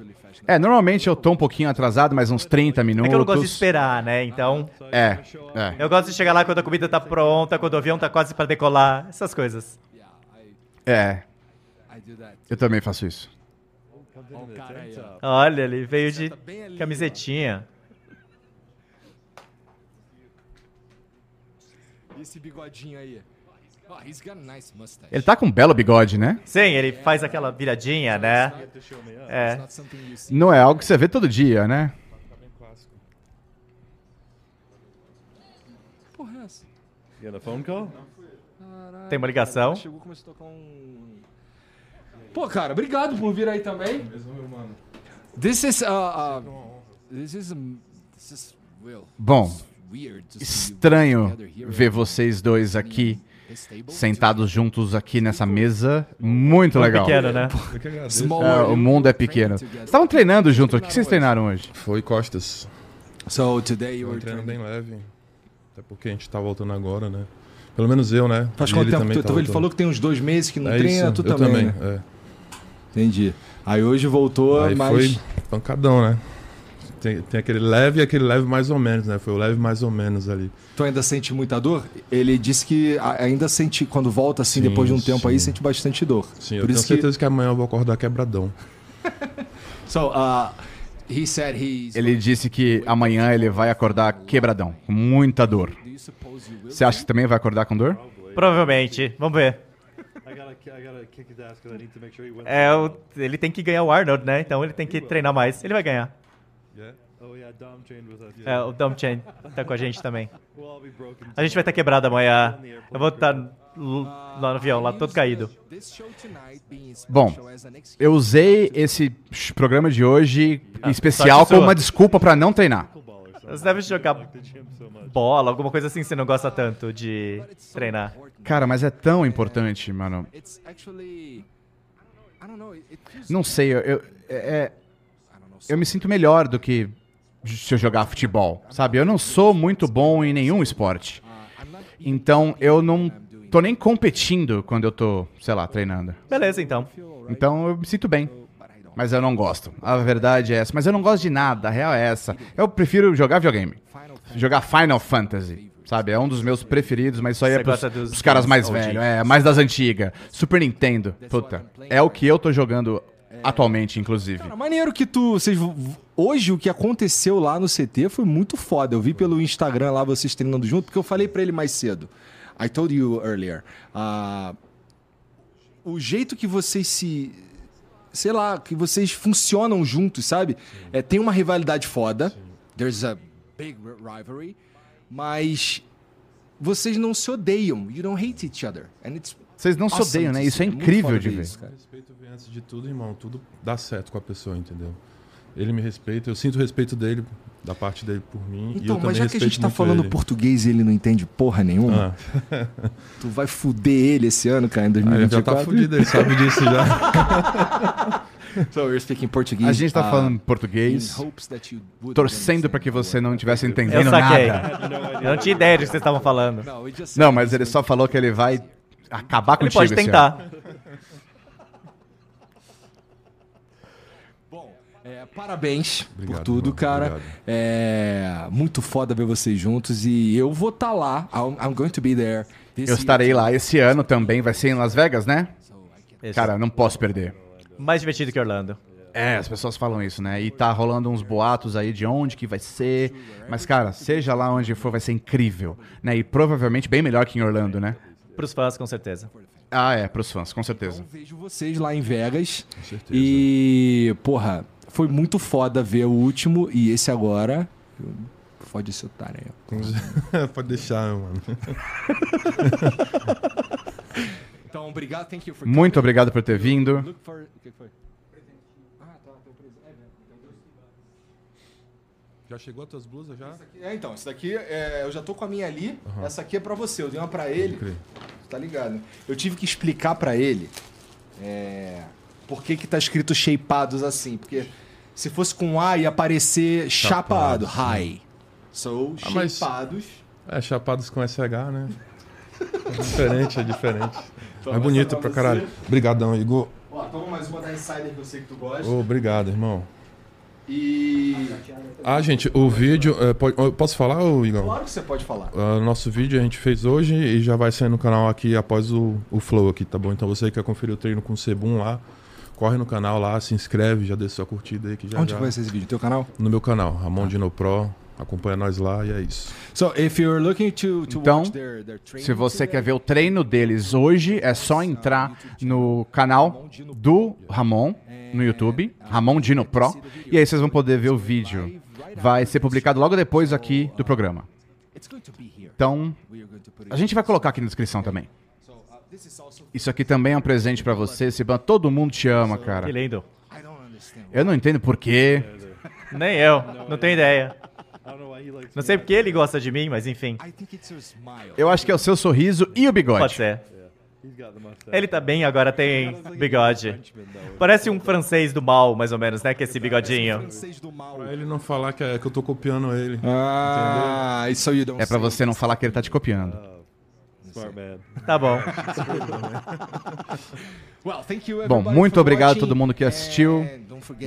É, normalmente eu tô um pouquinho atrasado, mas uns 30 É minutos. que eu não gosto de esperar, né? Então, É, é. eu gosto de chegar lá quando a comida tá pronta, quando o avião tá quase pra decolar, essas coisas. É. Eu também faço isso. Olha, ele veio de camisetinha. E esse bigodinho aí? Ele tá com um belo bigode, né? Sim, ele faz aquela viradinha, né? É. Não é algo que você vê todo dia, né? Porra, é essa? Tem uma ligação. Chegou, começou a tocar um... Pô, cara, obrigado por vir aí também. This is, uh, uh, this is, um, this is Bom, estranho ver vocês dois aqui. Sentados juntos aqui nessa mesa. Muito legal. Pequeno, né? É, o mundo é pequeno. Vocês estavam treinando junto. O que vocês treinaram hoje? Foi costas. So today you were treino bem leve. Até porque a gente tá voltando agora, né? Pelo menos eu, né? Faz quanto ele tempo? também Tu, tá ele falou que tem uns dois meses que não é treina, isso, tu eu também, também. né? é. Entendi. Aí hoje voltou, Aí mas... foi pancadão, né? Tem, tem aquele leve e aquele leve mais ou menos, né? Foi o leve mais ou menos ali. Tu ainda sente muita dor? Ele disse que a- ainda sente, quando volta assim, Sim, depois de um tempo aí, sim. sente bastante dor. Sim, eu Por tenho isso que... certeza que... amanhã eu vou acordar quebradão. So, uh, he said he's... Ele disse que amanhã ele vai acordar quebradão, com muita dor. Você acha que também vai acordar com dor? Provavelmente. Vamos ver. É, ele tem que ganhar o Arnold, né? Então ele tem que treinar mais. Ele vai ganhar. Yeah. Oh yeah, Dom trained with us. É, o Dom Chen tá com a gente também. A gente vai estar quebrado amanhã. Eu vou estar l- lá no avião, lá todo caído. Bom, Eu usei esse programa de hoje Ah, especial sorte como uma desculpa pra não treinar. Você deve jogar bola, alguma coisa assim, você não gosta tanto de treinar. Cara, mas é tão importante, mano. Não sei, eu, eu, é- eu me sinto melhor do que se eu jogar futebol, sabe? Eu não sou muito bom em nenhum esporte. Então eu não tô nem competindo quando eu tô, sei lá, treinando. Beleza, então. Então eu me sinto bem. Mas eu não gosto. A verdade é essa. Mas eu não gosto de nada, a real é essa. Eu prefiro jogar videogame. Jogar Final Fantasy. Sabe? É um dos meus preferidos, mas isso aí Você é pros, dos pros caras mais velhos. É, mais das antigas. Super Nintendo. Puta. É o que eu tô jogando atualmente, inclusive. Cara, maneiro que tu. Vocês, hoje o que aconteceu lá no CT foi muito foda. Eu vi pelo Instagram lá vocês treinando junto, porque eu falei pra ele mais cedo. I told you earlier. ah, o jeito que vocês se. Sei lá, que vocês funcionam juntos, sabe? É, tem uma rivalidade foda. There's a big ri- rivalry. Mas. Vocês não se odeiam. You don't hate each other. And it's Vocês não se awesome odeiam, né? Isso é. Muito incrível de ver. isso, cara. Respeito vem antes de tudo, irmão. Tudo dá certo com a pessoa, entendeu? Ele me respeita, eu sinto o respeito dele, da parte dele por mim. e eu Então, também mas já que a respeito gente tá falando ele. português e ele não entende porra nenhuma, Ah, tu vai fuder ele esse ano, cara, em aí ele já 2024. tá fudido, ele sabe disso já. So we're speaking Portuguese. A gente tá uh, falando in português, torcendo pra que você não estivesse Eu entendendo saquei. nada. Eu não tinha ideia do que vocês estavam falando. No, we just Não, mas ele só falou que ele vai acabar Ele contigo pode esse ano. tentar. Bom, é, parabéns por Obrigado, tudo, irmão, cara. obrigado. É muito foda ver vocês juntos e eu vou estar lá. I'm, I'm going to be there. Eu estarei lá esse ano também, vai ser em Las Vegas, né? Cara, não posso perder. Mais divertido que Orlando. É, as pessoas falam isso, né? E tá rolando uns boatos aí de onde que vai ser. Mas, cara, seja lá onde for, vai ser incrível. Né? E provavelmente bem melhor que em Orlando, né? Pros fãs, com certeza. Ah, é, pros fãs, com certeza. Então vejo vocês lá em Vegas. Com certeza. E, porra, foi muito foda ver o último e esse agora. Fode esse otário aí. Pode deixar, mano. Então, obrigado, thank you for Muito obrigado por ter vindo. For... O que foi? Ah, tá, tem um presente. É, né? Já chegou as tuas blusas já? É, então, isso daqui, é, eu já tô com a minha ali. Essa aqui é pra você. Eu dei uma pra ele. Tá ligado? Eu tive que explicar pra ele é, por que que tá escrito shapeados assim. Porque se fosse com A ia aparecer chapado, Chapado, high. So, Ah, shapeados. É, chapados com SH, né? É diferente, é diferente. Então, é bonito pra pra caralho. Obrigadão, Igor. Ó, toma mais uma da Insider que eu sei que tu gosta. Ô, obrigado, irmão. E. Ah, gente, o vídeo. é, pode- posso falar, ô, Igor? Claro que você pode falar. Ah, nosso vídeo a gente fez hoje e já vai sair no canal aqui após o, o Flow aqui, tá bom? Então você que quer conferir o treino com o Sebum lá, corre no canal lá, se inscreve, já deixa sua curtida aí que já, Onde já vai ser esse vídeo? Teu canal? no meu canal, Ramon Dino Pro, acompanha nós lá e é isso. So, if you're looking to, to Então, watch their, their training Se você today, quer ver o treino deles hoje, é só entrar no canal do Ramon no YouTube, Ramon Dino Pro, e aí vocês vão poder ver o vídeo. Vai ser publicado logo depois aqui do programa. Então, a gente vai colocar aqui na descrição também. Isso aqui também é um presente pra você, Siban. Todo mundo te ama, cara. Que lindo. Eu não entendo por quê. Nem eu. Não tenho ideia. Não sei porque ele gosta de mim, mas enfim. Eu acho que é o seu sorriso e o bigode. Pode ser. Ele tá bem, agora tem bigode. Parece um francês do mal, mais ou menos, né? Com esse bigodinho. Pra ele não falar que, é, que eu tô copiando ele. Ah, you don't É pra você não falar que ele tá te copiando. Smart man. Tá bom. Bom, muito obrigado a todo mundo que assistiu.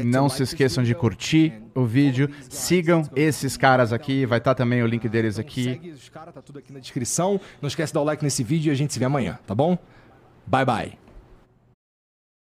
Não se esqueçam de curtir o vídeo. Sigam esses caras aqui. Vai estar também o link deles aqui. Segue os caras, tá tudo aqui na descrição. Não esquece de dar o like nesse vídeo e a gente se vê amanhã, tá bom? Bye bye.